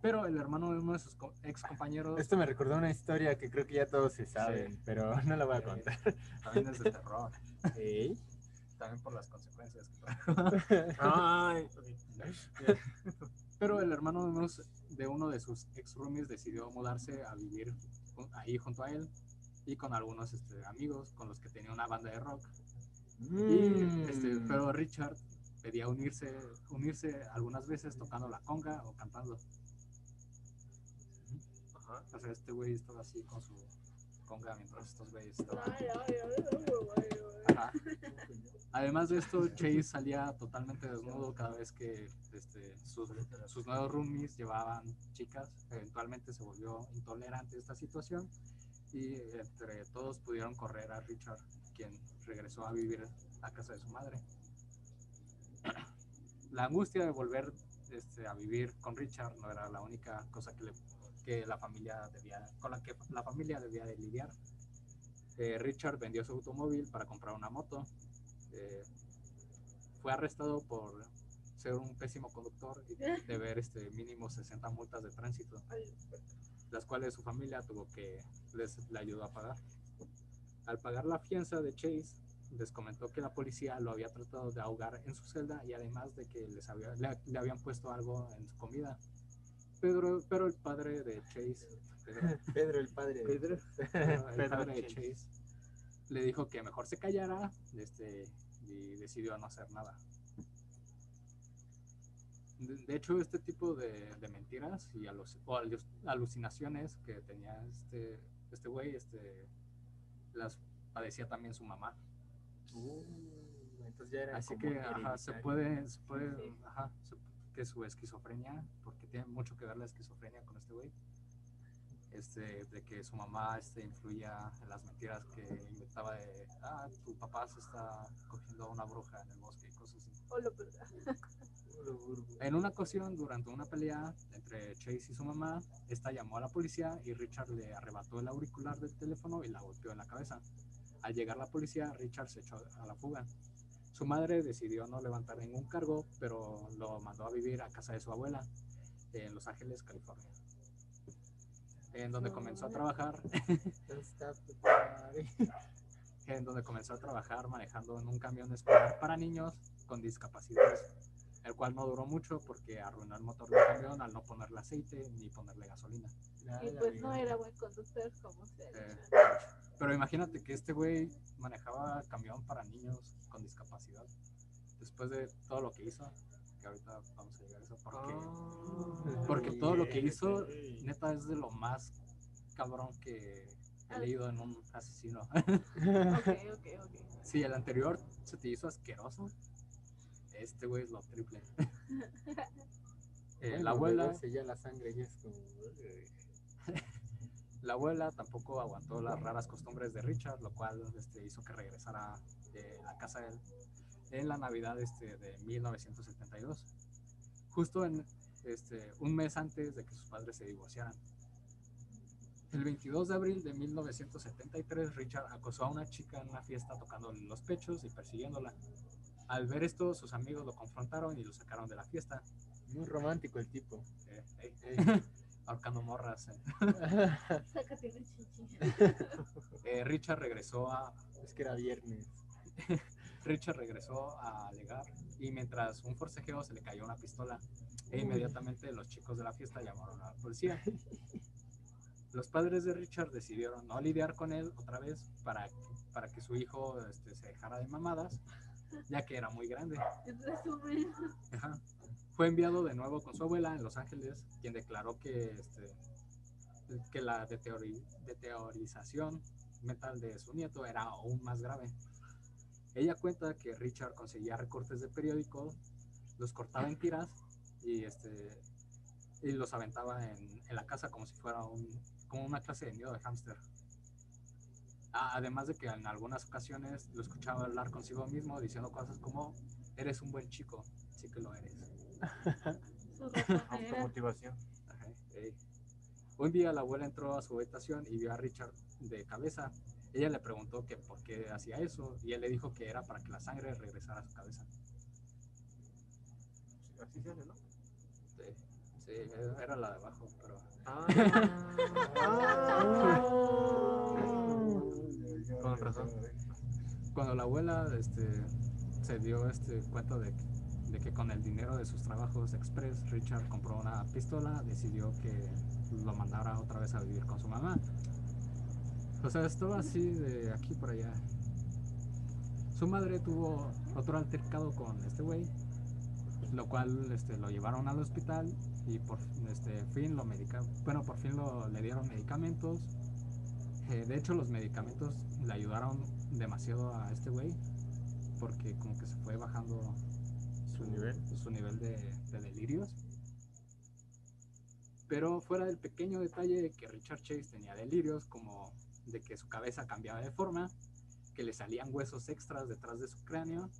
Pero el hermano de uno de sus co- ex compañeros Esto me recordó una historia que creo que ya todos se saben, Sí. pero no la voy a contar. también es de terror, también por las consecuencias que trajo. Ay. Pero el hermano de, unos- de uno de sus ex roomies decidió mudarse a vivir ahí junto a él y con algunos este, amigos con los que tenía una banda de rock. Y, este, Mm. pero Richard pedía unirse, unirse algunas veces tocando la conga o cantando. Ajá. O sea, este güey estaba así con su conga mientras estos güeyes estaban. ay, ay, ay, ay, ay, ay. Ajá. Además de esto, Chase salía totalmente desnudo cada vez que este, sus, sus nuevos roomies llevaban chicas. Eventualmente se volvió intolerante esta situación y entre todos pudieron correr a Richard, quien regresó a vivir a casa de su madre. [clears throat] La angustia de volver este, a vivir con Richard no era la única cosa que, le- que la familia debía, con la que la familia debía de lidiar. Eh, Richard vendió su automóvil para comprar una moto. Eh, fue arrestado por ser un pésimo conductor y [laughs] deber este, mínimo 60 multas de tránsito, las cuales su familia tuvo que les le ayudó a pagar. Al pagar la fianza de Chase, les comentó que la policía lo había tratado de ahogar en su celda y además de que les había, le, le habían puesto algo en su comida. Pedro, pero el padre de Chase, Pedro, [laughs] Pedro, el padre. de- Pedro, [laughs] el Pedro padre de Chase. Chase le dijo que mejor se callara este, y decidió no hacer nada. De, de hecho, este tipo de, de mentiras y o alu- alucinaciones que tenía este este güey, este, las padecía también su mamá. Uh, entonces ya era Así que ajá, se puede, se puede Sí. ajá, se- que su esquizofrenia, porque tiene mucho que ver la esquizofrenia con este güey, este, de que su mamá este, influía en las mentiras que inventaba de, ah, tu papá se está cogiendo a una bruja en el bosque y cosas así. [laughs] En una ocasión, durante una pelea entre Chase y su mamá, esta llamó a la policía y Richard le arrebató el auricular del teléfono y la golpeó en la cabeza. Al llegar la policía, Richard se echó a la fuga. Su madre decidió no levantar ningún cargo, pero lo mandó a vivir a casa de su abuela en Los Ángeles, California, en donde comenzó a trabajar, [laughs] en donde comenzó a trabajar manejando en un camión escolar para niños con discapacidades, el cual no duró mucho porque arruinó el motor del camión al no ponerle aceite ni ponerle gasolina. Y pues no era buen conductor como ha Eh, pero imagínate que este güey manejaba camión para niños con discapacidad. Después de todo lo que hizo, que ahorita vamos a llegar a eso, porque, Ah, porque todo lo que hizo, neta, es de lo más cabrón que he leído en un asesino. Ok, ok, ok. [laughs] si el anterior se te hizo asqueroso, este güey es lo triple. [laughs] Eh, Bueno, la abuela, luego se ya la sangre ya es como. eh, [laughs] La abuela tampoco aguantó las raras costumbres de Richard, lo cual este, hizo que regresara de la casa de él en la Navidad este, de 1972, justo en este, un mes antes de que sus padres se divorciaran. El 22 de abril de 1973, Richard acosó a una chica en una fiesta tocándole los pechos y persiguiéndola. Al ver esto, sus amigos lo confrontaron y lo sacaron de la fiesta, Muy romántico el tipo. eh, eh, [laughs] ahorcando morras. eh. Sácate una chichi. Eh, Richard regresó a, es que era viernes. [laughs] Richard regresó a alegar y mientras un forcejeo se le cayó una pistola. E inmediatamente los chicos de la fiesta llamaron a la policía. Los padres de Richard decidieron no lidiar con él otra vez para, para que su hijo este, se dejara de mamadas, ya que era muy grande. Ajá. Fue enviado de nuevo con su abuela en Los Ángeles, quien declaró que, este, que la deteriorización mental de su nieto era aún más grave. Ella cuenta que Richard conseguía recortes de periódico, los cortaba en tiras y, este, y los aventaba en, en la casa como si fuera un, como una clase de nido de hámster. A- Además de que en algunas ocasiones lo escuchaba hablar consigo mismo diciendo cosas como, eres un buen chico, sí que lo eres. Automotivación. Ajá. Un día la abuela entró a su habitación y vio a Richard de cabeza. Ella le preguntó que por qué hacía eso y él le dijo que era para que la sangre regresara a su cabeza. Así se hace, ¿no? Sí, sí, era la de abajo, pero... [laughs] Con razón. Cuando la abuela este, se dio este, cuenta de, que con el dinero de sus trabajos express, Richard compró una pistola, decidió que lo mandara otra vez a vivir con su mamá. O sea, estaba así de aquí por allá. Su madre tuvo otro altercado con este güey, lo cual este, lo llevaron al hospital y por este, fin lo medica bueno, por fin le dieron medicamentos. Eh, de hecho, los medicamentos le ayudaron demasiado a este güey porque como que se fue bajando Su nivel. su nivel de, de delirios. Pero fuera del pequeño detalle de que Richard Chase tenía delirios, como de que su cabeza cambiaba de forma, que le salían huesos extras detrás de su cráneo,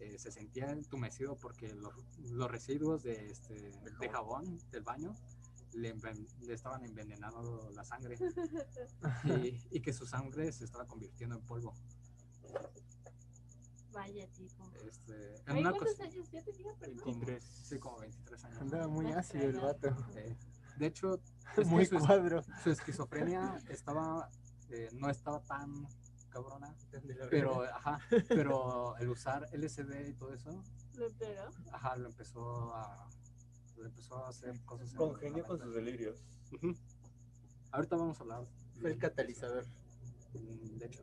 eh, se sentía entumecido porque los, los residuos de, este, de jabón del baño le, enven- le estaban envenenando la sangre [laughs] y, y que su sangre se estaba convirtiendo en polvo. Vaya tipo. Este, en ¿Ahí una cuántos años ya tenía? Perdón. 23. Sí, como 23 años. Andaba muy ácido el vato. Eh, de hecho, [laughs] es Muy su, cuadro. su esquizofrenia estaba, eh, no estaba tan cabrona, pero, ajá, pero el usar LSD y todo eso, Lo empeoró. ajá, lo empezó a, empezó a hacer cosas. en Congenio con sus delirios. Ahorita vamos a hablar. Fue el catalizador. mm, De hecho,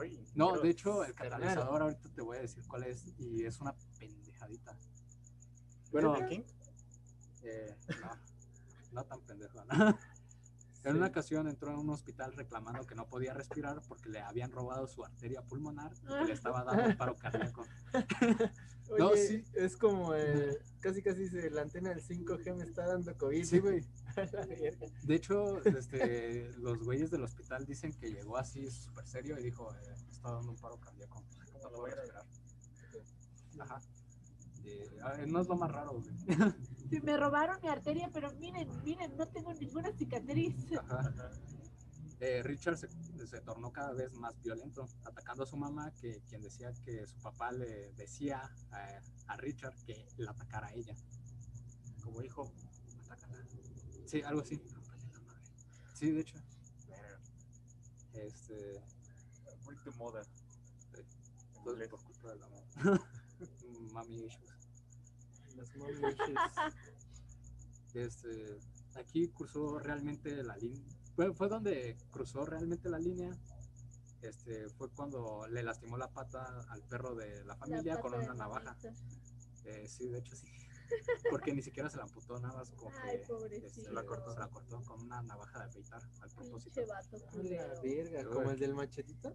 Ay, no, de hecho, el catalizador ahorita te voy a decir cuál es y es una pendejadita. Bueno, ¿Stephen King? Eh, no, [laughs] no tan pendejo. ¿no? [laughs] En una ocasión entró en un hospital reclamando que no podía respirar porque le habían robado su arteria pulmonar y que le estaba dando un paro cardíaco. [laughs] Oye, No, sí. es como eh, casi casi se, la antena del 5G me está dando COVID. Sí, güey. A. De hecho, este, los güeyes del hospital dicen que llegó así súper serio y dijo, eh, me está dando un paro cardíaco, no puedo respirar. Ajá. Y, ah, no es lo más raro, güey. Sí, me robaron mi arteria, pero miren, miren, no tengo ninguna cicatriz. Ajá. Eh, Richard se, se tornó cada vez más violento, atacando a su mamá, que quien decía que su papá le decía a, a Richard que la atacara a ella. Como hijo, atácala. Sí, algo así. Sí, de hecho. Este, Muy de moda. todo por culpa del amor. [laughs] Mami issues. Las mom issues. [laughs] Este, aquí cruzó realmente la línea. Fue, fue donde cruzó realmente la línea. Este, fue cuando le lastimó la pata al perro de la familia La con una navaja. Eh, sí, de hecho sí. [laughs] Porque ni siquiera se la amputó nada más como Ay, que este, se la cortó, se la cortó con una navaja de afeitar al propósito. Vato la verga, como el del machetito.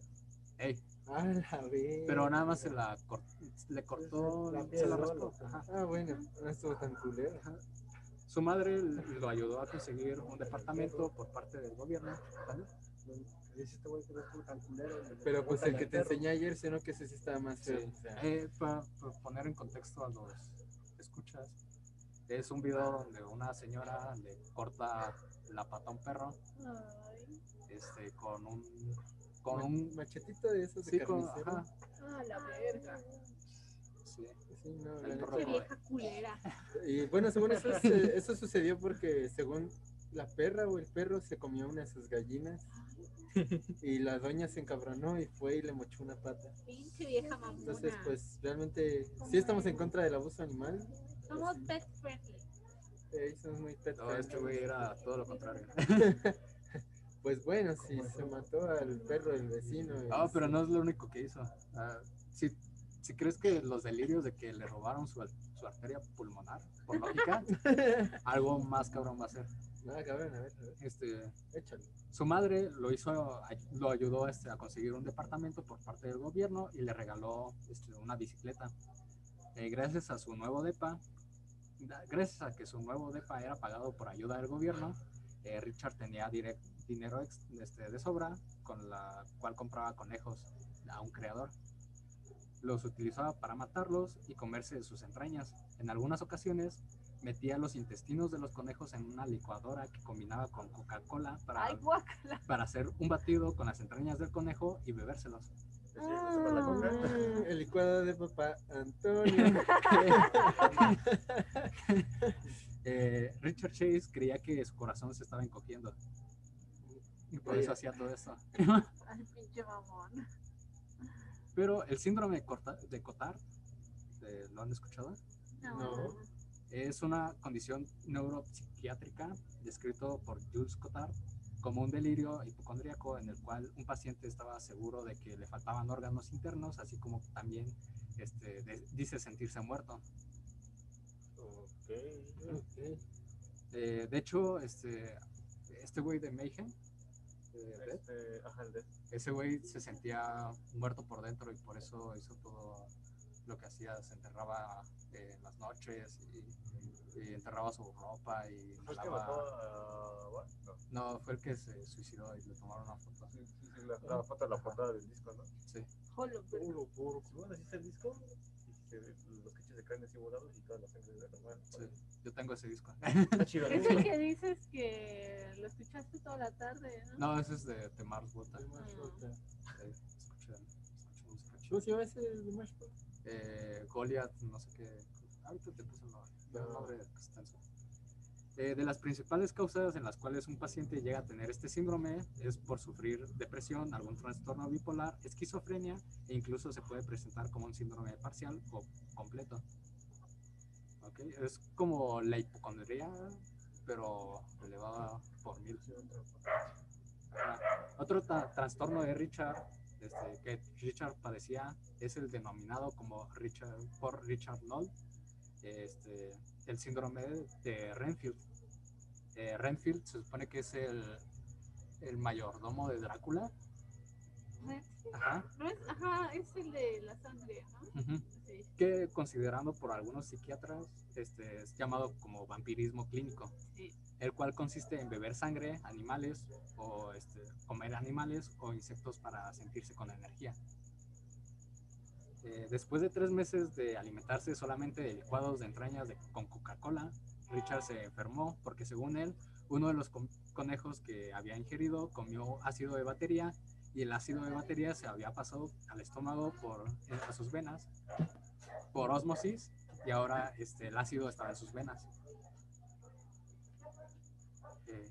Ey, A la verga. pero nada más se la cor- le cortó, La se la raspó. Ah, bueno, no estuvo tan culero. Su madre lo ayudó a conseguir un departamento por parte del gobierno. ¿vale? Este Pero pues el que te enseñé ayer, sino que ese sí estaba más feo. Sí. o sea, Eh, para, poner en contexto a los escuchas, es un video donde una señora le corta la pata a un perro este, con un. con un. machetito de esos de Sí, con, ajá, ah, la verga. Sí. Sí, no, la neta. Qué vieja culera. Y bueno, según eso, eso sucedió porque según la perra o el perro se comió una de sus gallinas y la doña se encabronó y fue y le mochó una pata. Pinche vieja mamona. Entonces, pues realmente sí estamos en contra del abuso animal, Somos pet friendly. Eh, somos muy pet No, este güey era todo lo contrario. [laughs] Pues bueno, si se mató al perro del vecino. y No, pero no es lo único que hizo. Ah, si, si crees que los delirios de que le robaron su, su arteria pulmonar, por lógica, [laughs] algo más cabrón va a ser. No, cabrón, a ver, a ver, Este, échale. su madre lo hizo, lo ayudó este, a conseguir un departamento por parte del gobierno y le regaló este, una bicicleta. Eh, gracias a su nuevo DEPA, gracias a que su nuevo DEPA era pagado por ayuda del gobierno, eh, Richard tenía direct- dinero ex- este, de sobra con la cual compraba conejos a un creador. Los utilizaba para matarlos y comerse sus entrañas. En algunas ocasiones metía los intestinos de los conejos en una licuadora que combinaba con Coca-Cola para, Ay, para hacer un batido con las entrañas del conejo y bebérselos. Ah, El licuado de papá Antonio. [laughs] [laughs] Eh, Richard Chase creía que su corazón se estaba encogiendo. Y por eso hacía todo esto. Ay, pinche mamón. Pero el síndrome de, Corta- de Cotard, ¿lo han escuchado? No. No. Es una condición neuropsiquiátrica descrito por Jules Cotard como un delirio hipocondríaco en el cual un paciente estaba seguro de que le faltaban órganos internos, así como también este, de- dice sentirse muerto. Ok. Ok. Eh, de hecho, este, este güey de Mayhem, Este, ajá, el de- ese güey se sentía muerto por dentro y por eso hizo todo lo que hacía, se enterraba eh, en las noches y, y enterraba su ropa y ¿Fue el que mató a? No. No, fue el que se suicidó y le tomaron una foto. Sí, sí, sí, la, la foto de la portada del disco, ¿no? Sí. Jolo, pero- Puro, puro. Bueno, así está el disco. Los cachos de carne así volados y toda la sangre de la mano. Sí. Yo tengo ese disco. Está chido. Es [laughs] el que dices que lo escuchaste toda la tarde, ¿no? No, ese es de, de Mars Volta. De Marsh Volta. Eh, escucha, escucha música chida. ¿Cómo se llama ese de Marsh Volta? eh, Goliath, no sé qué. Ahorita te puse el nombre, un nombre extenso. Eh, de las principales causas en las cuales un paciente llega a tener este síndrome es por sufrir depresión, algún trastorno bipolar, esquizofrenia e incluso se puede presentar como un síndrome parcial o completo. Ok, Es como la hipocondría, pero elevada por mil. Otro tra- trastorno de Richard, este, que Richard padecía, es el denominado como Richard, por Richard Knoll, este, el síndrome de Renfield. Eh, Renfield se supone que es el, el mayordomo de Drácula. Ajá, No es, ajá, es el de la sangre, ¿no? Sí. que considerando por algunos psiquiatras este, es llamado como vampirismo clínico, Sí. el cual consiste en beber sangre, animales o este, comer animales o insectos para sentirse con energía. Eh, después de tres meses de alimentarse solamente de licuados de entrañas de- con Coca-Cola, Richard se enfermó porque según él, uno de los con- conejos que había ingerido comió ácido de batería y el ácido de batería se había pasado al estómago por a sus venas por osmosis y ahora este, el ácido estaba en sus venas. Eh,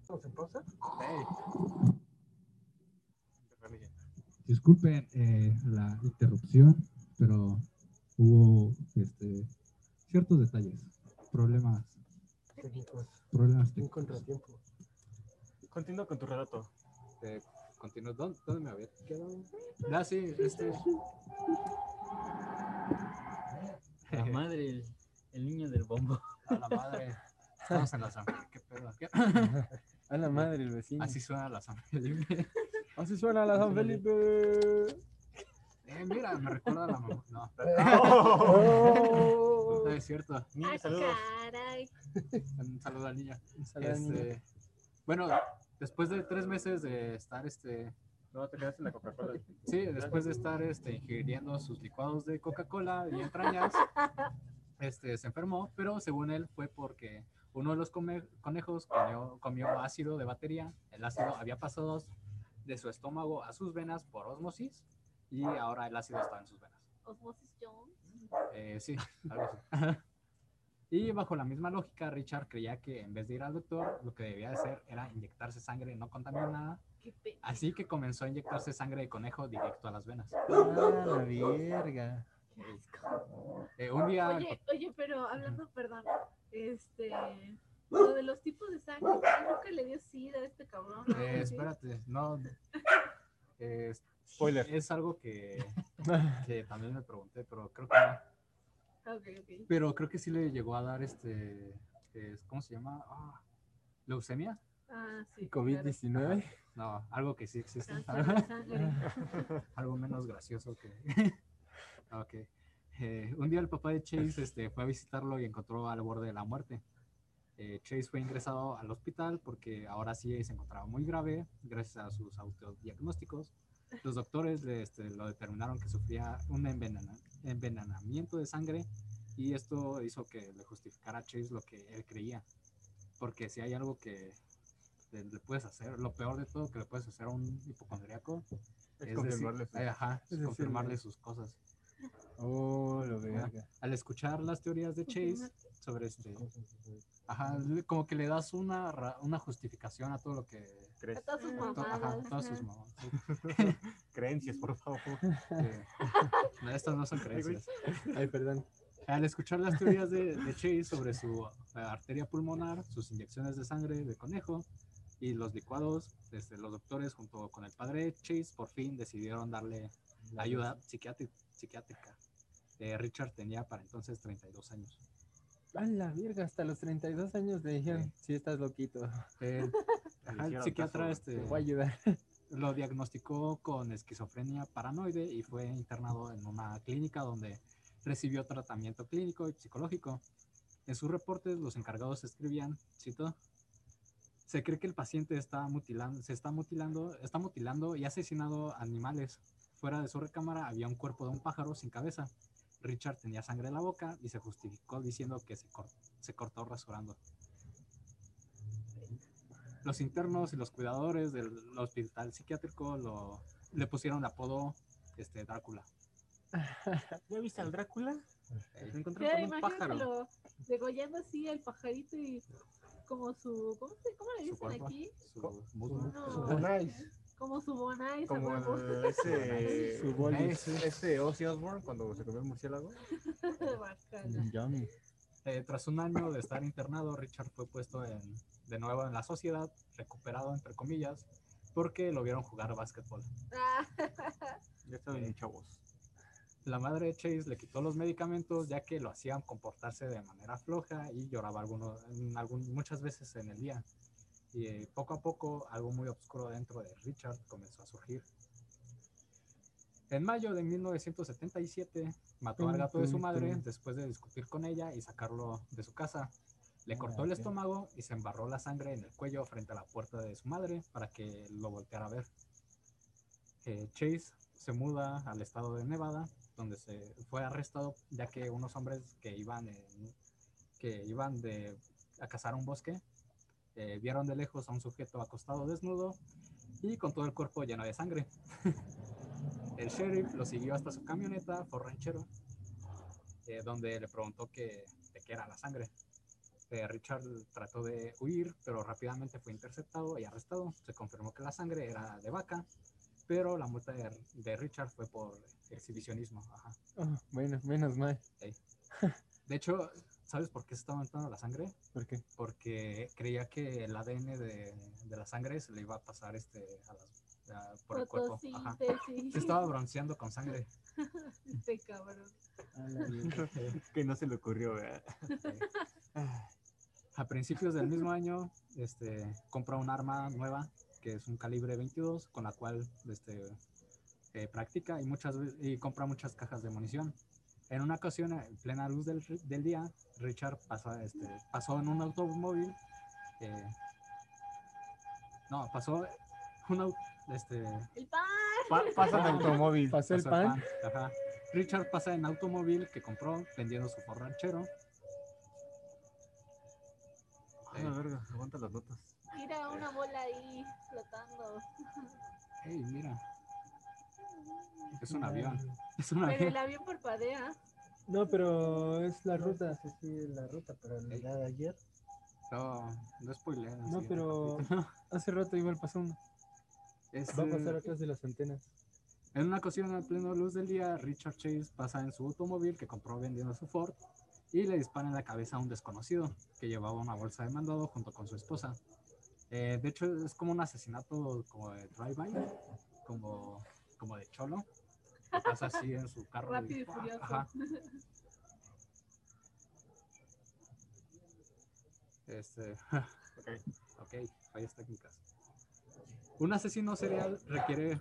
¿Estamos en pausa? hey, Ramilla. Disculpen eh, la interrupción, pero hubo este, ciertos detalles, problemas, Técnicos. problemas Un técnicos. contratiempo. Continúa con tu relato. eh, continúo. ¿Dónde, dónde me había quedado? Ah, sí, este. La [laughs] madre, el, el niño del bombo. A la madre. [laughs] Estamos en la San ¿Qué pedo? ¿Qué? A la madre, el vecino. Así suena la Felipe. Así suena la San Felipe. Eh, mira, me recuerda a la mamá. No, [laughs] Oh. no es cierto. Niño, Ah, saludos. caray. Un saludo al niño. Este, bueno, después de tres meses de estar este, No, te quedaste en la Coca-Cola. Sí, después de estar este, ingiriendo sus licuados de Coca-Cola y entrañas, [laughs] este, se enfermó, pero según él fue porque uno de los come- conejos comió, comió ácido de batería. El ácido había pasado de su estómago a sus venas por osmosis y ahora el ácido está en sus venas. Osmosis Jones. Eh, sí, algo así. [laughs] Y bajo la misma lógica, Richard creía que en vez de ir al doctor, lo que debía hacer era inyectarse sangre no contaminada. Así que comenzó a inyectarse sangre de conejo directo a las venas. Ah, la verga. Eh, un día, Oye, oye, pero hablando, perdón, este, lo de los tipos de sangre, ¿quién nunca le dio sida a este cabrón? ¿no? eh, espérate, no. [laughs] eh, Spoiler. Es algo que, [laughs] que también me pregunté, pero creo que no. Ah, Ok, ok. Pero creo que sí le llegó a dar este. eh, ¿Cómo se llama? Ah, ¿Leucemia? Ah, sí. claro. COVID-19. No, algo que sí existe. [laughs] Algo menos gracioso que. ok. Eh, un día el papá de Chase este, fue a visitarlo y encontró al borde de la muerte. Eh, Chase fue ingresado al hospital porque ahora sí se encontraba muy grave gracias a sus autodiagnósticos. Los doctores le, este, lo determinaron que sufría un envenena- envenenamiento de sangre y esto hizo que le justificara a Chase lo que él creía. Porque si hay algo que le, le puedes hacer, lo peor de todo que le puedes hacer a un hipocondriaco Es es confirmarle decir- sus- eh, ajá, es es confirmarle sus cosas. Oh, lo verga. Al escuchar las teorías de Chase sobre este, ajá, como que le das una, una justificación a todo lo que, A ¿Crees? todas sus to- ajá, mamadas. todas sus mamadas. [laughs] Creencias, por favor. [laughs] No, estas no son creencias. Ay, perdón. Al escuchar las teorías de, de Chase sobre su arteria pulmonar, sus inyecciones de sangre de conejo y los licuados, desde los doctores junto con el padre Chase por fin decidieron darle ayuda psiquiátri- psiquiátrica. Eh, Richard tenía para entonces 32 años. A la verga, hasta los 32 años le dijeron, sí, estás loquito, Eh, [laughs] ajá, el psiquiatra caso, este, te voy a ayudar. [laughs] lo diagnosticó con esquizofrenia paranoide y fue internado en una clínica donde recibió tratamiento clínico y psicológico. En sus reportes, los encargados escribían, cito, se cree que el paciente está mutilando, se está mutilando, está mutilando y asesinado animales. Fuera de su recámara había un cuerpo de un pájaro sin cabeza. Richard tenía sangre en la boca y se justificó diciendo que se, cor- se cortó rasurando. Los internos y los cuidadores del hospital psiquiátrico lo, le pusieron el apodo este, Drácula. [laughs] ¿Ya viste al Drácula? Me encontré Ya, con un pájaro. degollando así al pajarito y como su, ¿cómo, se, cómo le Su dicen cuerpo. aquí? su muslo. No. Su. Como su bonai, Como el- ese, Su bolis. ese, ese Ozzy Osbourne cuando se comió el murciélago. [laughs] Yummy. Eh, tras un año de estar internado, Richard fue puesto en, de nuevo en la sociedad, recuperado entre comillas, porque lo vieron jugar básquetbol. Ah, [laughs] Ya estaban muy chavos. La madre de Chase le quitó los medicamentos ya que lo hacían comportarse de manera floja y lloraba alguno, en algún- muchas veces en el día. Y eh, poco a poco algo muy oscuro dentro de Richard comenzó a surgir. En mayo de 1977 mató al gato de su madre después de discutir con ella y sacarlo de su casa. Le cortó el estómago y se embarró la sangre en el cuello frente a la puerta de su madre para que lo volteara a ver. Eh, Chase se muda al estado de Nevada, donde se fue arrestado ya que unos hombres que iban en- que iban de a cazar un bosque eh, vieron de lejos a un sujeto acostado desnudo y con todo el cuerpo lleno de sangre. [laughs] el sheriff lo siguió hasta su camioneta Ford Ranchero, eh, donde le preguntó que, de qué era la sangre. Eh, Richard trató de huir, pero rápidamente fue interceptado y arrestado. Se confirmó que la sangre era de vaca, pero la multa de, de Richard fue por exhibicionismo. ajá. Oh, bueno, menos mal. De hecho, ¿sabes por qué se estaba aumentando la sangre? ¿Por qué? Porque creía que el ADN de, de la sangre se le iba a pasar este, a las- a- por el cuerpo. Ajá. Se estaba bronceando con sangre. [laughs] Este cabrón. [laughs] Que no se le ocurrió, ¿verdad? A principios del mismo año, este, compra un arma nueva, que es un calibre 22, con la cual este, eh, practica y, muchas, y compra muchas cajas de munición. En una ocasión, en plena luz del, del día, Richard pasa, este, pasó en un automóvil. eh, no, pasó un este, El pan. Pa- pasa en automóvil. [laughs] Pasó el pasó pan. ajá. Richard pasa en automóvil que compró vendiendo su Ford ranchero. Ah, la verga, aguanta las notas. Mira una bola ahí flotando. Hey, mira, es un avión. Es un Pero avión. el avión parpadea. No, pero es la ruta, sí, sí, la ruta, pero La de ayer. No, no spoiler. No, pero [laughs] hace rato igual pasó uno. Va a pasar atrás de las antenas. En una ocasión, a pleno luz del día, Richard Chase pasa en su automóvil que compró vendiendo su Ford y le dispara en la cabeza a un desconocido que llevaba una bolsa de mandado junto con su esposa. Eh, de hecho, es como un asesinato como de drive-by, como, como de cholo. que Pasa así en su carro. Rápido y furioso. Ajá. Este, [laughs] Ok. ok, fallas técnicas. Un asesino serial requiere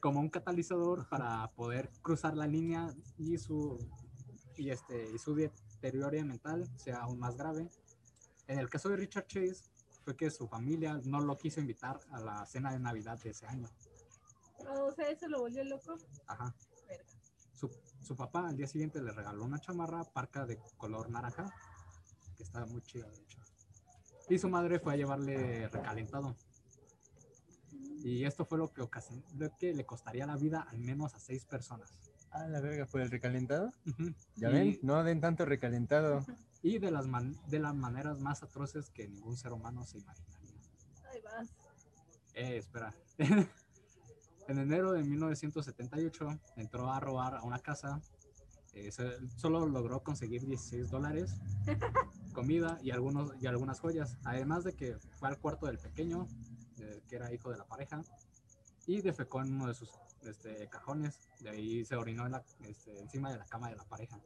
como un catalizador para poder cruzar la línea y su y este y su deterioro mental sea aún más grave. En el caso de Richard Chase fue que su familia no lo quiso invitar a la cena de Navidad de ese año. O sea, eso lo volvió loco. Ajá. Verga. Su, su papá al día siguiente le regaló una chamarra parca de color naranja, que estaba muy chida, de hecho. Y su madre fue a llevarle recalentado. Y esto fue lo que, ocasionó, lo que le costaría la vida al menos a seis personas. Ah, la verga, ¿por el recalentado? ¿Ya Y- ven? No den tanto recalentado. Y de las, man- de las maneras más atroces que ningún ser humano se imaginaría. Ahí vas. Eh, espera. [laughs] en enero de 1978 entró a robar a una casa. eh, se- solo logró conseguir 16 dólares, [laughs] comida y, algunos, y algunas joyas. Además de que fue al cuarto del pequeño, eh, que era hijo de la pareja, y defecó en uno de sus este, cajones. De ahí se orinó en la- este, encima de la cama de la pareja.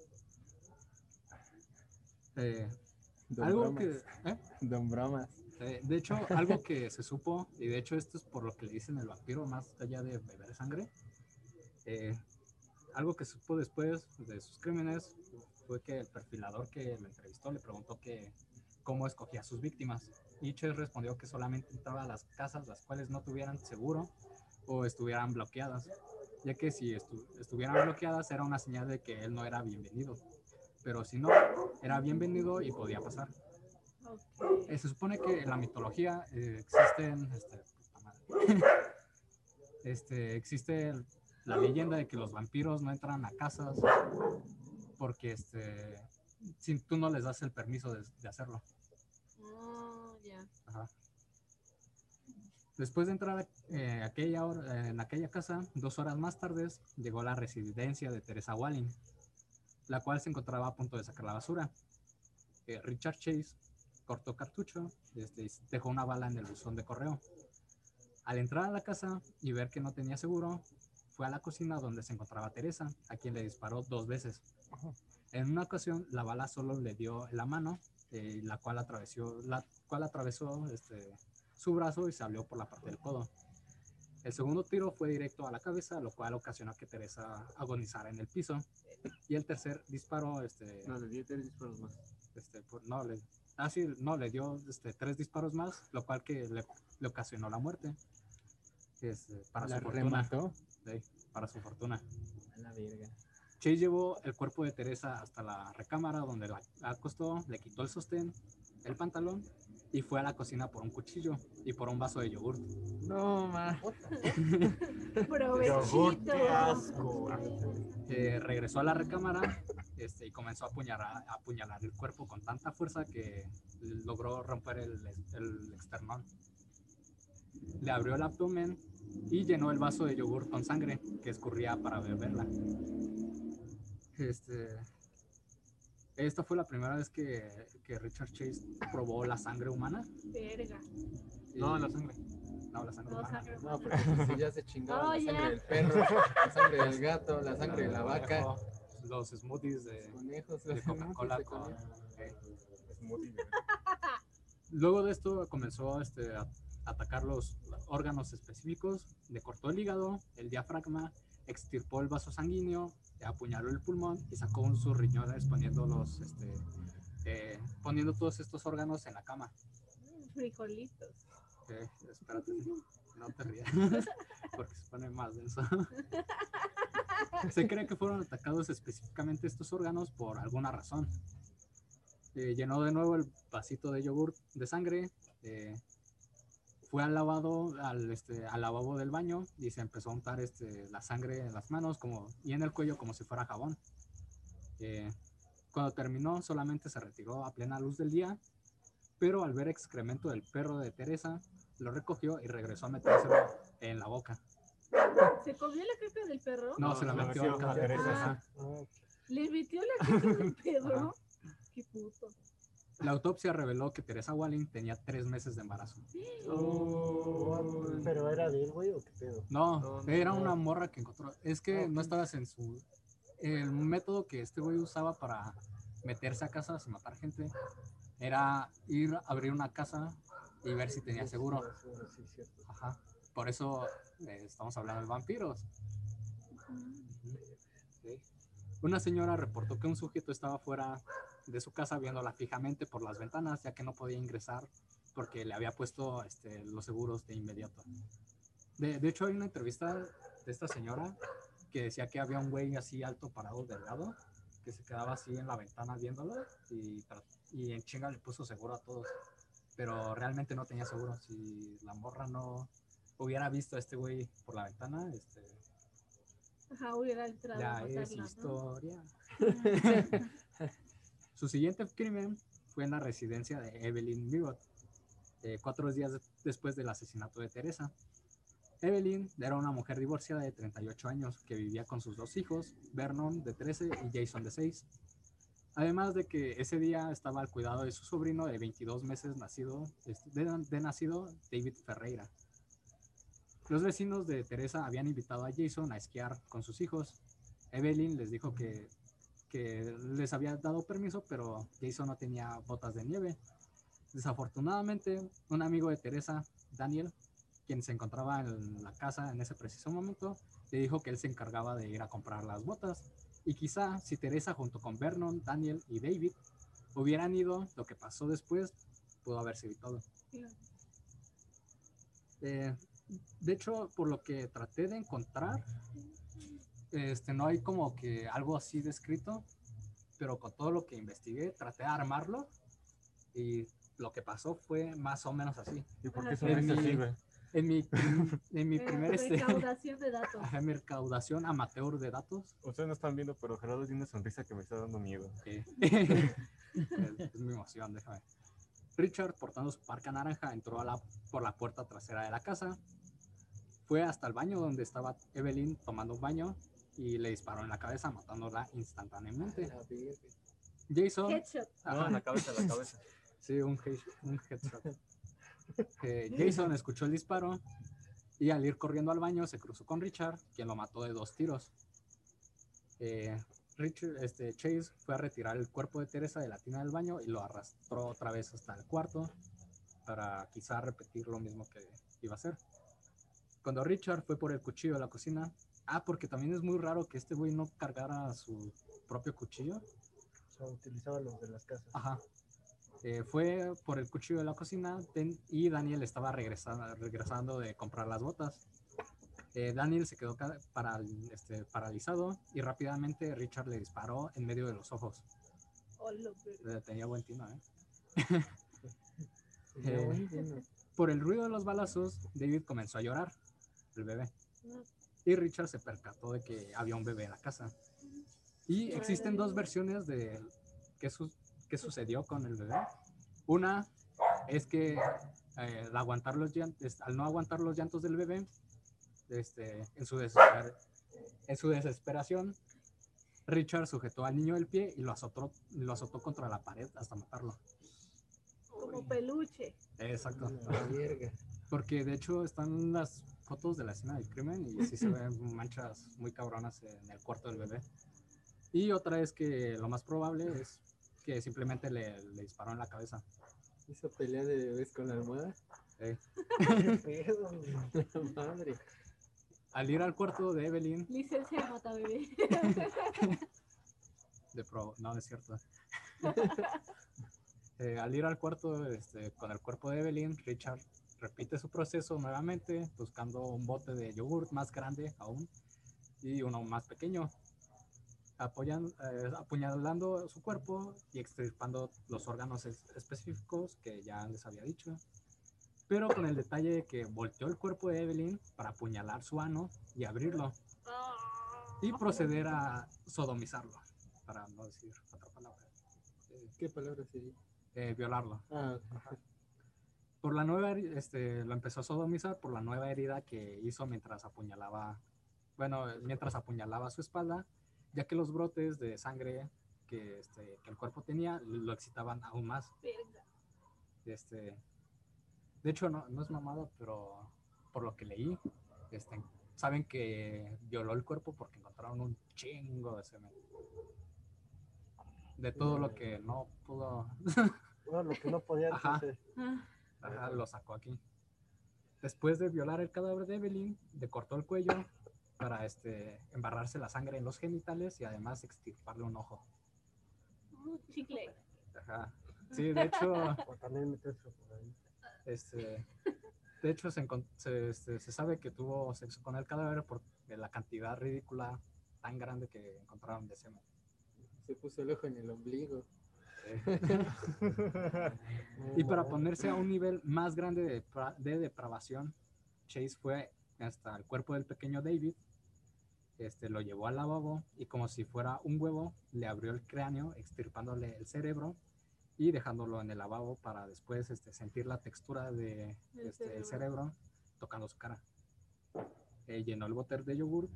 Eh, Don algo Bromas. que... ¿eh? Don Bromas. Eh, de hecho, algo que se supo, y de hecho esto es por lo que le dicen el vampiro, más allá de beber sangre, eh, algo que supo después de sus crímenes fue que el perfilador que lo entrevistó le preguntó que cómo escogía a sus víctimas. Y Chase respondió que solamente entraba a las casas las cuales no tuvieran seguro o estuvieran bloqueadas, ya que si estu- estuvieran bloqueadas era una señal de que él no era bienvenido, pero si no, era bienvenido y podía pasar. Eh, se supone que en la mitología eh, existen, este. [laughs] Este, existe la leyenda de que los vampiros no entran a casas porque este, si tú no les das el permiso de, de hacerlo. Oh. Ajá. Después de entrar eh, aquella hora- en aquella casa, dos horas más tarde, llegó la residencia de Teresa Walling, la cual se encontraba a punto de sacar la basura. Eh, Richard Chase cortó cartucho este, dejó una bala en el buzón de correo. Al entrar a la casa y ver que no tenía seguro, fue a la cocina donde se encontraba Teresa, a quien le disparó dos veces. En una ocasión, la bala solo le dio la mano, eh, la cual atravesó, la cual atravesó este, su brazo y salió por la parte del codo. El segundo tiro fue directo a la cabeza, lo cual ocasionó que Teresa agonizara en el piso. Y el tercer disparo, este, No, le di tres disparos más. este, por- no, le, ah, sí, no, le dio este, tres disparos más, lo cual que le, le ocasionó la muerte. Este, para La su fortuna. sí, para su fortuna. A la verga. Chase llevó el cuerpo de Teresa hasta la recámara donde la acostó, le quitó el sostén, el pantalón y fue a la cocina por un cuchillo y por un vaso de yogur. No, ma. Provechito. qué asco. Eh, regresó a la recámara este, y comenzó a apuñalar, a apuñalar el cuerpo con tanta fuerza que logró romper el, el externón. Le abrió el abdomen y llenó el vaso de yogur con sangre que escurría para beberla. Este, esta fue la primera vez que, que Richard Chase probó la sangre humana. Verga. No, la sangre. No, la sangre No, humana. sangre No, porque si ya se chingaba No, la sangre del perro, la sangre del gato, la sangre de la vaca. Los smoothies de, Conejos, de los Coca-Cola de con... eh. Luego de esto comenzó este, a atacar los órganos específicos, le cortó el hígado, el diafragma, extirpó el vaso sanguíneo, apuñaló el pulmón y sacó un sus riñones poniendo, los, este, eh, poniendo todos estos órganos en la cama. Frijolitos. Eh, espérate, no te rías, [laughs] porque se pone más denso. [laughs] Se cree que fueron atacados específicamente estos órganos por alguna razón. Eh, llenó de nuevo el vasito de yogur de sangre, eh, fue al lavado, al, este, al lavabo del baño y se empezó a untar este, la sangre en las manos como, y en el cuello como si fuera jabón. Eh, cuando terminó, solamente se retiró a plena luz del día, pero al ver excremento del perro de Teresa, lo recogió y regresó a metérselo en la boca. ¿Se comió la caca del perro? No, se la se la metió a Teresa. Ajá. Ah, ¿Le metió la caca del [laughs] perro? Qué puto. La autopsia reveló que Teresa Walling tenía tres meses de embarazo. oh, pero era de él, güey, o qué pedo. No, No, no, era no. una morra que encontró. Es que no estabas en su. El método que este güey usaba para meterse a casas y matar gente era ir a abrir una casa y ver si tenía seguro. Sí, sí, cierto. Ajá. Por eso eh, estamos hablando de vampiros. Sí. Una señora reportó que un sujeto estaba fuera de su casa viéndola fijamente por las ventanas, ya que no podía ingresar porque le había puesto este, los seguros de inmediato. De, de hecho, hay una entrevista de esta señora que decía que había un güey así alto, parado, delgado, que se quedaba así en la ventana viéndolo y, y en chinga le puso seguro a todos. Pero realmente no tenía seguro. Si la morra no hubiera visto a este güey por la ventana, este, Ajá, hubiera entrado ya es historia. [laughs] Su siguiente crimen fue en la residencia de Evelyn Bigot, eh, cuatro días de- después del asesinato de Teresa. Evelyn era una mujer divorciada de 38 años que vivía con sus dos hijos, Vernon de 13 y Jason de 6. Además de que ese día estaba al cuidado de su sobrino de 22 meses nacido, de nacido, David Ferreira. Los vecinos de Teresa habían invitado a Jason a esquiar con sus hijos. Evelyn les dijo que, que les había dado permiso, pero Jason no tenía botas de nieve. Desafortunadamente, un amigo de Teresa, Daniel, quien se encontraba en la casa en ese preciso momento, le dijo que él se encargaba de ir a comprar las botas. Y quizá si Teresa junto con Vernon, Daniel y David hubieran ido, lo que pasó después pudo haberse evitado. Eh, de hecho, por lo que traté de encontrar, este, no hay como que algo así descrito, pero con todo lo que investigué, traté de armarlo y lo que pasó fue más o menos así. ¿Y por qué sí. sonriste En así, mi- güey? En mi, en mi [laughs] primer este, Recaudación de datos. ajá, mi recaudación amateur de datos, Ustedes no están viendo, pero Gerardo tiene una sonrisa que me está dando miedo. eh, [laughs] es, es mi emoción, déjame. Richard, portando su parca naranja, entró a la, por la puerta trasera de la casa. Fue hasta el baño donde estaba Evelyn tomando un baño y le disparó en la cabeza, matándola instantáneamente. Verga. Jason, Headshot. No, ajá, en la cabeza, en la cabeza. [laughs] sí, un, head- un headshot. Eh, Jason escuchó el disparo y al ir corriendo al baño se cruzó con Richard, quien lo mató de dos tiros. Eh, Richard, este, Chase fue a retirar el cuerpo de Teresa de la tina del baño y lo arrastró otra vez hasta el cuarto para quizá repetir lo mismo que iba a hacer. Cuando Richard fue por el cuchillo de la cocina, ah, porque también es muy raro que este güey no cargara su propio cuchillo. O sea, utilizaba los de las casas. Ajá. Eh, fue por el cuchillo de la cocina ten- y Daniel estaba regresando, regresando de comprar las botas. Eh, Daniel se quedó este, paralizado y rápidamente Richard le disparó en medio de los ojos. Oh, lo. Eh, Tenía buen tino, ¿eh? [laughs] Eh. Por el ruido de los balazos, David comenzó a llorar, el bebé. Y Richard se percató de que había un bebé en la casa. Y existen dos versiones de qué, su- qué sucedió con el bebé. Una es que eh, al, aguantar los llantos, al no aguantar los llantos del bebé, este, en, su en su desesperación, Richard sujetó al niño del pie y lo azotó, lo azotó contra la pared hasta matarlo. Como peluche. Exacto. Porque de hecho están las fotos de la escena del crimen y sí se ven manchas muy cabronas en el cuarto del bebé. Y otra es que lo más probable es que simplemente le, le disparó en la cabeza. Esa pelea de bebés con la almohada. Eh, Qué pedo, güey. [laughs] La madre. Al ir al cuarto de Evelyn, Licencia de mata bebé. [laughs] de pro, no no es cierto. [laughs] Eh, al ir al cuarto este, con el cuerpo de Evelyn, Richard repite su proceso nuevamente, buscando un bote de yogur más grande aún y uno más pequeño, apoyan- eh, apuñalando su cuerpo y extirpando los órganos es- específicos que ya les había dicho. pero con el detalle de que volteó el cuerpo de Evelyn para apuñalar su ano y abrirlo y proceder a sodomizarlo, para no decir otra palabra, eh, ¿Qué palabra sería? eh, violarlo. Ah, Por la nueva, este, lo empezó a sodomizar por la nueva herida que hizo mientras apuñalaba, bueno, mientras apuñalaba su espalda, ya que los brotes de sangre que, este, que el cuerpo tenía lo excitaban aún más. Este, de hecho, no, no es mamada, pero por lo que leí, este, saben que violó el cuerpo porque encontraron un chingo de semen. De todo lo que no pudo, Bueno, lo que no podía [laughs] Ajá. hacer. Ajá, lo sacó aquí. Después de violar el cadáver de Evelyn, le cortó el cuello para este, embarrarse la sangre en los genitales y además extirparle un ojo. un chicle. Ajá. Sí, de hecho, [laughs] O también meterse por ahí. este, de hecho se, se, este, se sabe que tuvo sexo con el cadáver por la cantidad ridícula tan grande que encontraron de semen. se puso el ojo en el ombligo. Y para ponerse a un nivel más grande de, de depravación, Chase fue hasta el cuerpo del pequeño David, este, lo llevó al lavabo y como si fuera un huevo, le abrió el cráneo, extirpándole el cerebro y dejándolo en el lavabo para después este, sentir la textura de, Del este, el cerebro. cerebro tocando su cara. Eh, llenó el bote de yogur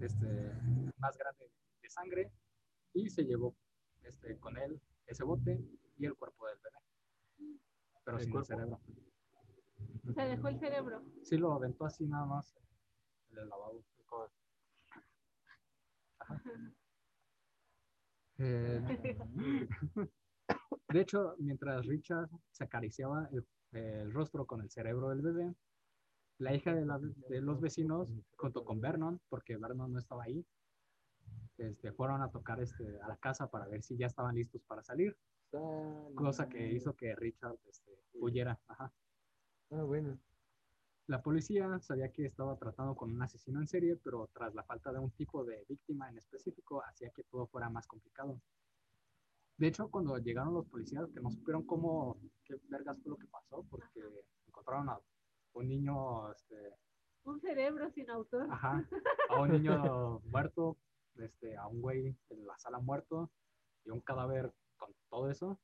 este, más grande de sangre y se llevó este, con él ese bote y el cuerpo del bebé. Pero El sin cuerpo. el cerebro. Se dejó el cerebro. Sí, lo aventó así nada más en el lavabo. Ajá. Eh, de hecho, mientras Richard se acariciaba el, el rostro con el cerebro del bebé, la hija de, la- de los vecinos, junto con Vernon, porque Vernon no estaba ahí, este, fueron a tocar este, a la casa para ver si ya estaban listos para salir, cosa que hizo que Richard este, huyera. Ajá. Ah, bueno. La policía sabía que estaba tratando con un asesino en serie, pero tras la falta de un tipo de víctima en específico, hacía que todo fuera más complicado. De hecho, cuando llegaron los policías, que no supieron cómo, qué vergas fue lo que pasó, porque encontraron a un niño, este, Un cerebro sin autor. ajá, a un niño [laughs] muerto, este, a un güey en la sala muerto y un cadáver con todo eso.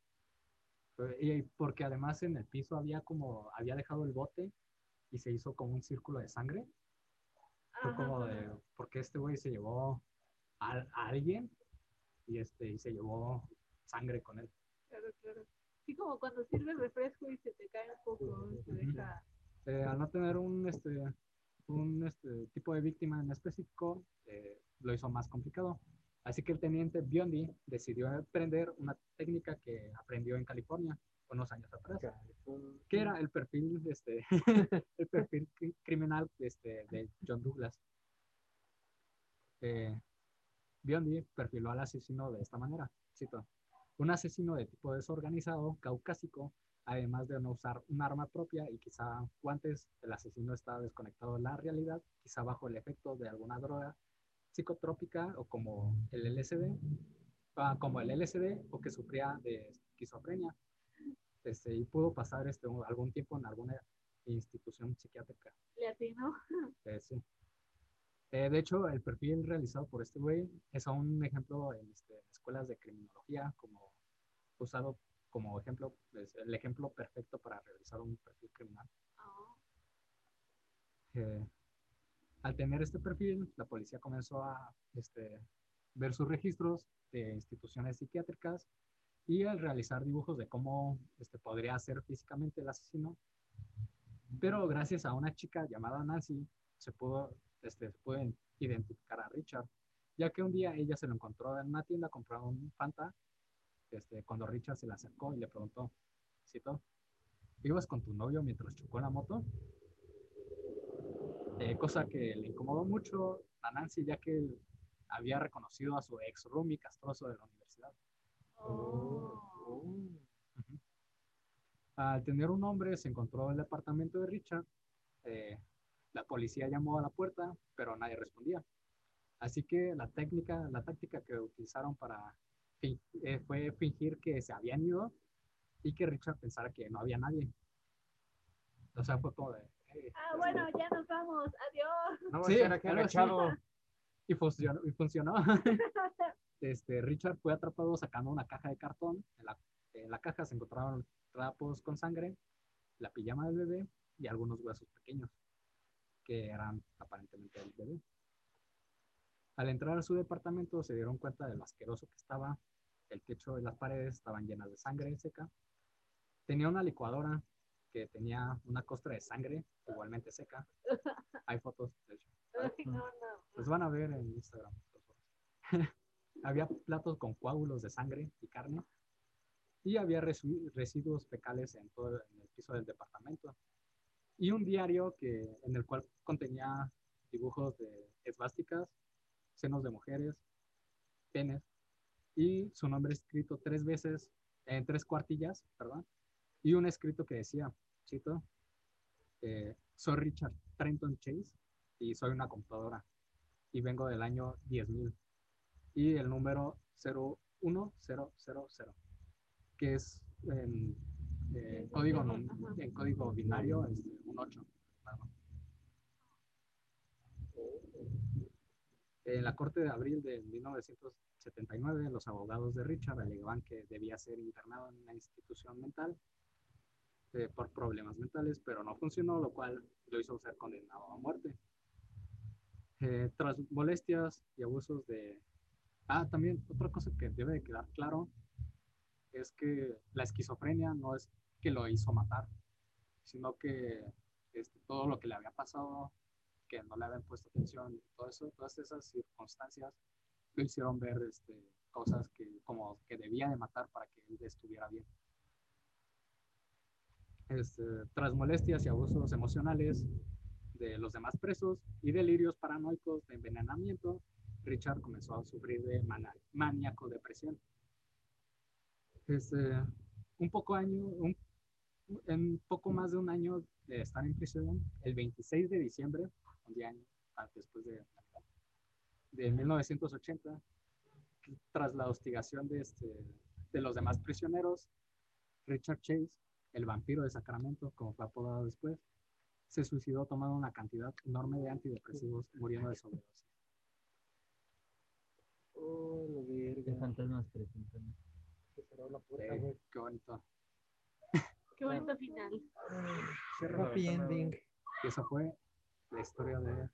Y porque además en el piso había como, había dejado el bote y se hizo como un círculo de sangre. Fue como de, porque este güey se llevó a, a alguien y este, y se llevó sangre con él. Claro, claro. Sí, como cuando sirve refresco y se te cae un poco, se deja. Eh, al no tener un, este, un este, tipo de víctima en específico, eh, lo hizo más complicado. Así que el teniente Biondi decidió aprender una técnica que aprendió en California unos años atrás, que era el perfil, este, [laughs] el perfil cri- criminal este, de John Douglas. Eh, Biondi perfiló al asesino de esta manera, cito, un asesino de tipo desorganizado, caucásico, además de no usar un arma propia y quizá guantes, el asesino está desconectado de la realidad, quizá bajo el efecto de alguna droga psicotrópica o como el LSD, ah, como el LSD o que sufría de esquizofrenia. Este, y pudo pasar este, algún tiempo en alguna institución psiquiátrica. Le atinó. [laughs] Eh, sí. Eh, de hecho, el perfil realizado por este güey es un ejemplo en este, escuelas de criminología, como usado como ejemplo, es el ejemplo perfecto para realizar un perfil criminal. Ah, Eh, al tener este perfil, la policía comenzó a este, ver sus registros de instituciones psiquiátricas y al realizar dibujos de cómo este, podría ser físicamente el asesino. Pero gracias a una chica llamada Nancy, se pudo, este, se pudo identificar a Richard, ya que un día ella se lo encontró en una tienda comprando un Fanta, este, cuando Richard se le acercó y le preguntó, cito, ¿ibas con tu novio mientras chocó la moto? Eh, cosa que le incomodó mucho a Nancy, ya que había reconocido a su ex roomie castroso de la universidad. oh. Ujú. Al tener un hombre, se encontró el departamento de Richard. Eh, la policía llamó a la puerta, pero nadie respondía. Así que la técnica, la táctica que utilizaron para fue fingir que se habían ido y que Richard pensara que no había nadie. O sea, fue como de. "Hey, Ah, bueno, ya nos vamos. Adiós. No Sí, a estar aquí algo así. agachado. Y funcionó. Y funcionó. [laughs] Este, Richard fue atrapado sacando una caja de cartón. En la, en la caja se encontraban trapos con sangre, la pijama del bebé y algunos huesos pequeños, que eran aparentemente del bebé. Al entrar a su departamento se dieron cuenta de lo asqueroso que estaba. El techo y las paredes estaban llenas de sangre seca. Tenía una licuadora que tenía una costra de sangre igualmente seca. [laughs] Hay fotos, de hecho. No, no. Los van a ver en Instagram. [laughs] había platos con coágulos de sangre y carne y había resu- residuos fecales en todo en el piso del departamento y un diario que en el cual contenía dibujos de esvásticas, senos de mujeres, penes y su nombre escrito tres veces en tres cuartillas, perdón, y un escrito que decía, cito, eh, soy Richard Trenton Chase y soy una computadora y vengo del año 10.000 y el número 01000, que es en, eh, código, en código binario, este, un 8. claro. En la corte de abril de 1979, los abogados de Richard alegaban que debía ser internado en una institución mental eh, por problemas mentales, pero no funcionó, lo cual lo hizo ser condenado a muerte. Eh, tras molestias y abusos de... Ah, también otra cosa que debe de quedar claro es que la esquizofrenia no es que lo hizo matar, sino que este, todo lo que le había pasado, que no le habían puesto atención, todo eso, todas esas circunstancias lo hicieron ver este, cosas que como que debía de matar para que él estuviera bien. Este, tras molestias y abusos emocionales de los demás presos y delirios paranoicos de envenenamiento, Richard comenzó a sufrir de maníaco depresión. Este, un poco año, un, en poco más de un año de estar en prisión, el 26 de diciembre, un día después de de 1980, tras la hostigación de, este, de los demás prisioneros, Richard Chase, el vampiro de Sacramento, como fue apodado después, se suicidó tomando una cantidad enorme de antidepresivos, muriendo de sobredosis. Oh, Qué verga. fantasmas presentan. Que cerró la puerta, Eh, güey. qué bonito. Qué bonito final. Happy ending. Y esa fue la historia de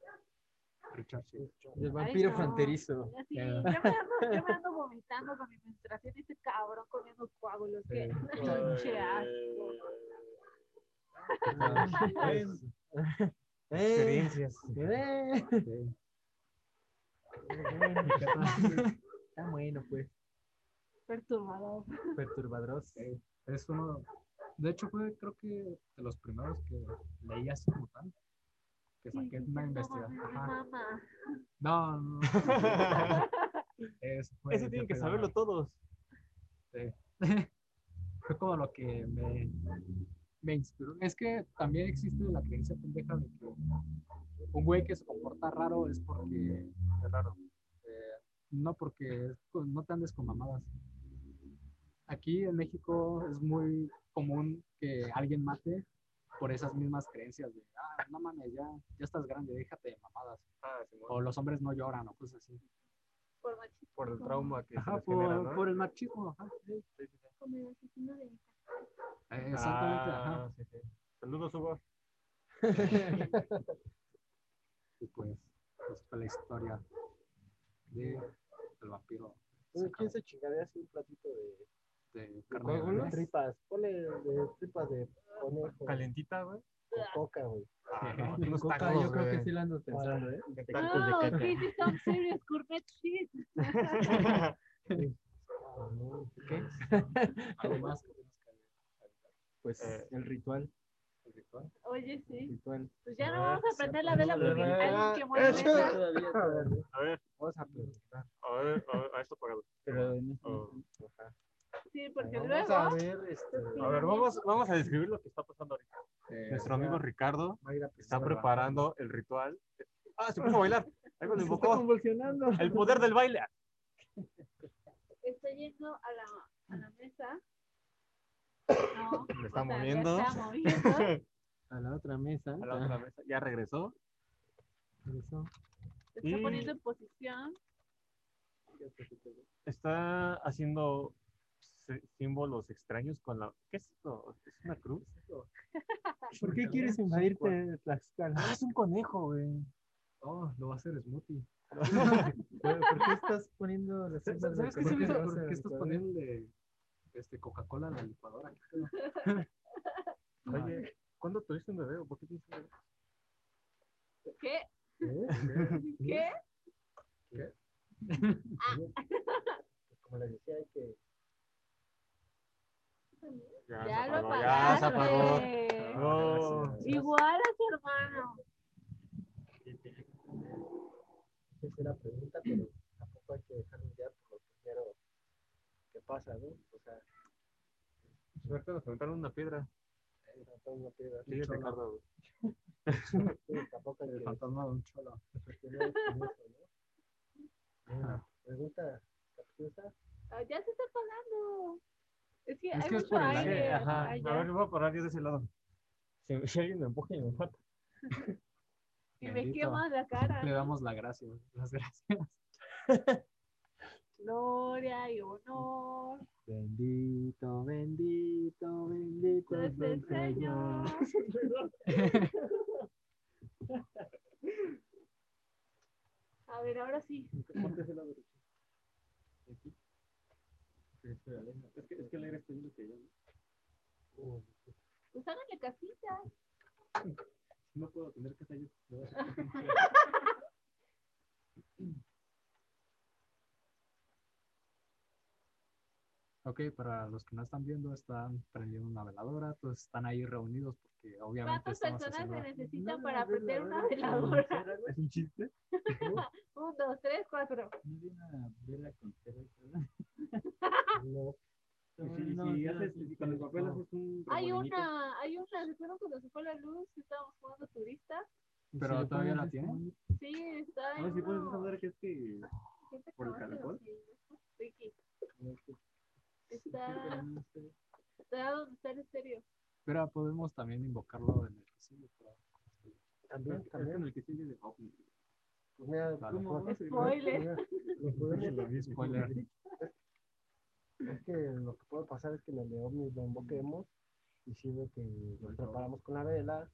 Richard Chase. Del Ay, vampiro no. fronterizo. Yo, me ando, yo me ando vomitando con mi menstruación y ese cabrón comiendo coágulos. Qué Sí. [laughs] pinche asco. Eh, Experiencias. eh. Está bueno, pues. Perturbador. Perturbadros. Sí, Es uno, de hecho fue creo que de los primeros que leí así como tal, que saqué una investigación. Ajá. mamá. No, no. [laughs] Eso fue, Eso tienen que saberlo todos. Sí. [laughs] Fue como lo que me, me inspiró. Es que también existe la creencia pendeja de que un güey que se comporta raro es porque es raro. Eh, no porque no te andes con mamadas. Aquí en México es muy común que alguien mate por esas mismas creencias de, ah, no mames, ya, ya estás grande, déjate de mamadas. Ah. O los hombres no lloran o cosas así. Por machismo. por el trauma que Ajá, por, genera, ¿no? por el machismo. Ajá. Como el asesino de mi casa. Eh, Exactamente, ajá. Ah, sí, sí. Saludos, Hugo. [laughs] Y pues, esa fue la historia de el vampiro ¿Quién se chingaría así un platito de, de de carne de coágulos? res. tripas? Ponle de tripas de conejo Calentita, güey. con coca, güey. Ah, no, [laughs] unos Coca, tacos, yo creo que sí la ando pensando, ¿eh? Tacos de No, caca. this is some serious gourmet shit. Ah. [laughs] ¿Qué? Algo más que tienes que Pues Eh. el ritual. el ritual. Oye, sí. ritual. Pues ya no Ah, vamos a prender la vela porque ah, alguien que. Todavía, A ver, A ver, vamos a a ver, a ver, a esto pagado. Pero en este- Oh. Sí, porque Vamos luego. a ver, este, A ver, vamos, vamos a describir lo que está pasando ahorita. Eh, Nuestro amigo Ricardo está preparando el ritual. Ah, se puso a bailar. [laughs] Se está invocó. convulsionando. El poder del baile. está yendo a la, a la mesa. No, [laughs] Le está o sea, ya moviendo. está moviendo. [laughs] A la otra mesa. a la otra mesa. Ya regresó. Se está Y- poniendo en posición. Está haciendo símbolos extraños con la. ¿Qué es esto? ¿Es una cruz? [laughs] ¿Por qué quieres invadirte Tlaxcala? Ah, es un conejo, güey. Oh, lo va a hacer Smoothie. [laughs] ¿Por qué estás poniendo las ¿Sabes qué se me hizo? ¿Por qué estás poniendo este, Coca-Cola en la licuadora? [laughs] Oye, ¿cuándo tuviste un bebé? o ¿Por qué tienes un bebé? ¿Qué? ¿Eh? ¿Qué? Pues como les decía, hay que Ya se lo apagó, Ya se apagó. No. Igual a su hermano. hacer la pregunta, pero tampoco hay que dejarnos ya por lo primero que pasa, ¿no? O sea, Suerte nos aventaron una piedra. levantar una piedra. Sí, Ricardo. Sí, tampoco hay El que fantasma de un cholo. Bueno, pregunta capciosa. Ah, ya se está apagando. Es que Es que es por el Sí, aire. ajá. A ver, voy a parar yo de ese lado. Si, [laughs] si alguien me empuja y me mata. [laughs] y me quemas la cara. Le damos la gracia, las gracias. Gloria y honor. Bendito, bendito, bendito Es el Señor. [laughs] A ver, ahora sí. Ponte ese lado. Aquí. Es que, es que aire está yendo que yo. ¿no? Pues háganle casita. No puedo tener que [laughs] Ok, para los que no están viendo, están prendiendo una veladora, todos están ahí reunidos porque obviamente ¿Cuántas personas se necesitan para prender una veladora? [laughs] ¿Es un chiste? [laughs] Un, dos, tres, cuatro. [laughs] No vi una vela con. No, y No, haces, sí, si con el sí, papel no. haces un. Hay una, hay una, ¿recuerdan cuando se fue la luz? Estábamos jugando turista. Pero todavía la tienen. Sí, está No, si puedes saber que es que. gente por el caracol. sí, Ricky. Está, sé. está donde está el estéreo. Pero podemos también invocarlo en el castillo. pero- también, que también. en el que sigue de ovni. Pues mira, ¿Cómo? [laughs] podemos- Spoiler. Spoiler. Es que lo que puede pasar es que en el de ovnis lo invoquemos diciendo que nos preparamos con la vela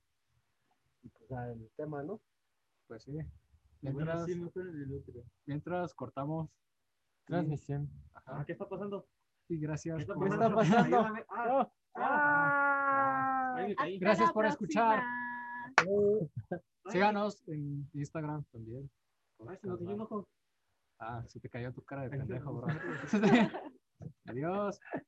y pues ya el tema, ¿no? Pues sí. Bueno, Mientras, sí, en mientras cortamos. Transmisión. Ah, ¿Qué está pasando? Gracias. ¿Qué por- está pasando? Ayúdame. Ah, ah. Ahí. Hasta Gracias por escuchar. Síganos en Instagram también. Ay, se nos cayó un ojo. Ah, se te cayó tu cara de pendejo, bro. [laughs] [laughs] Adiós.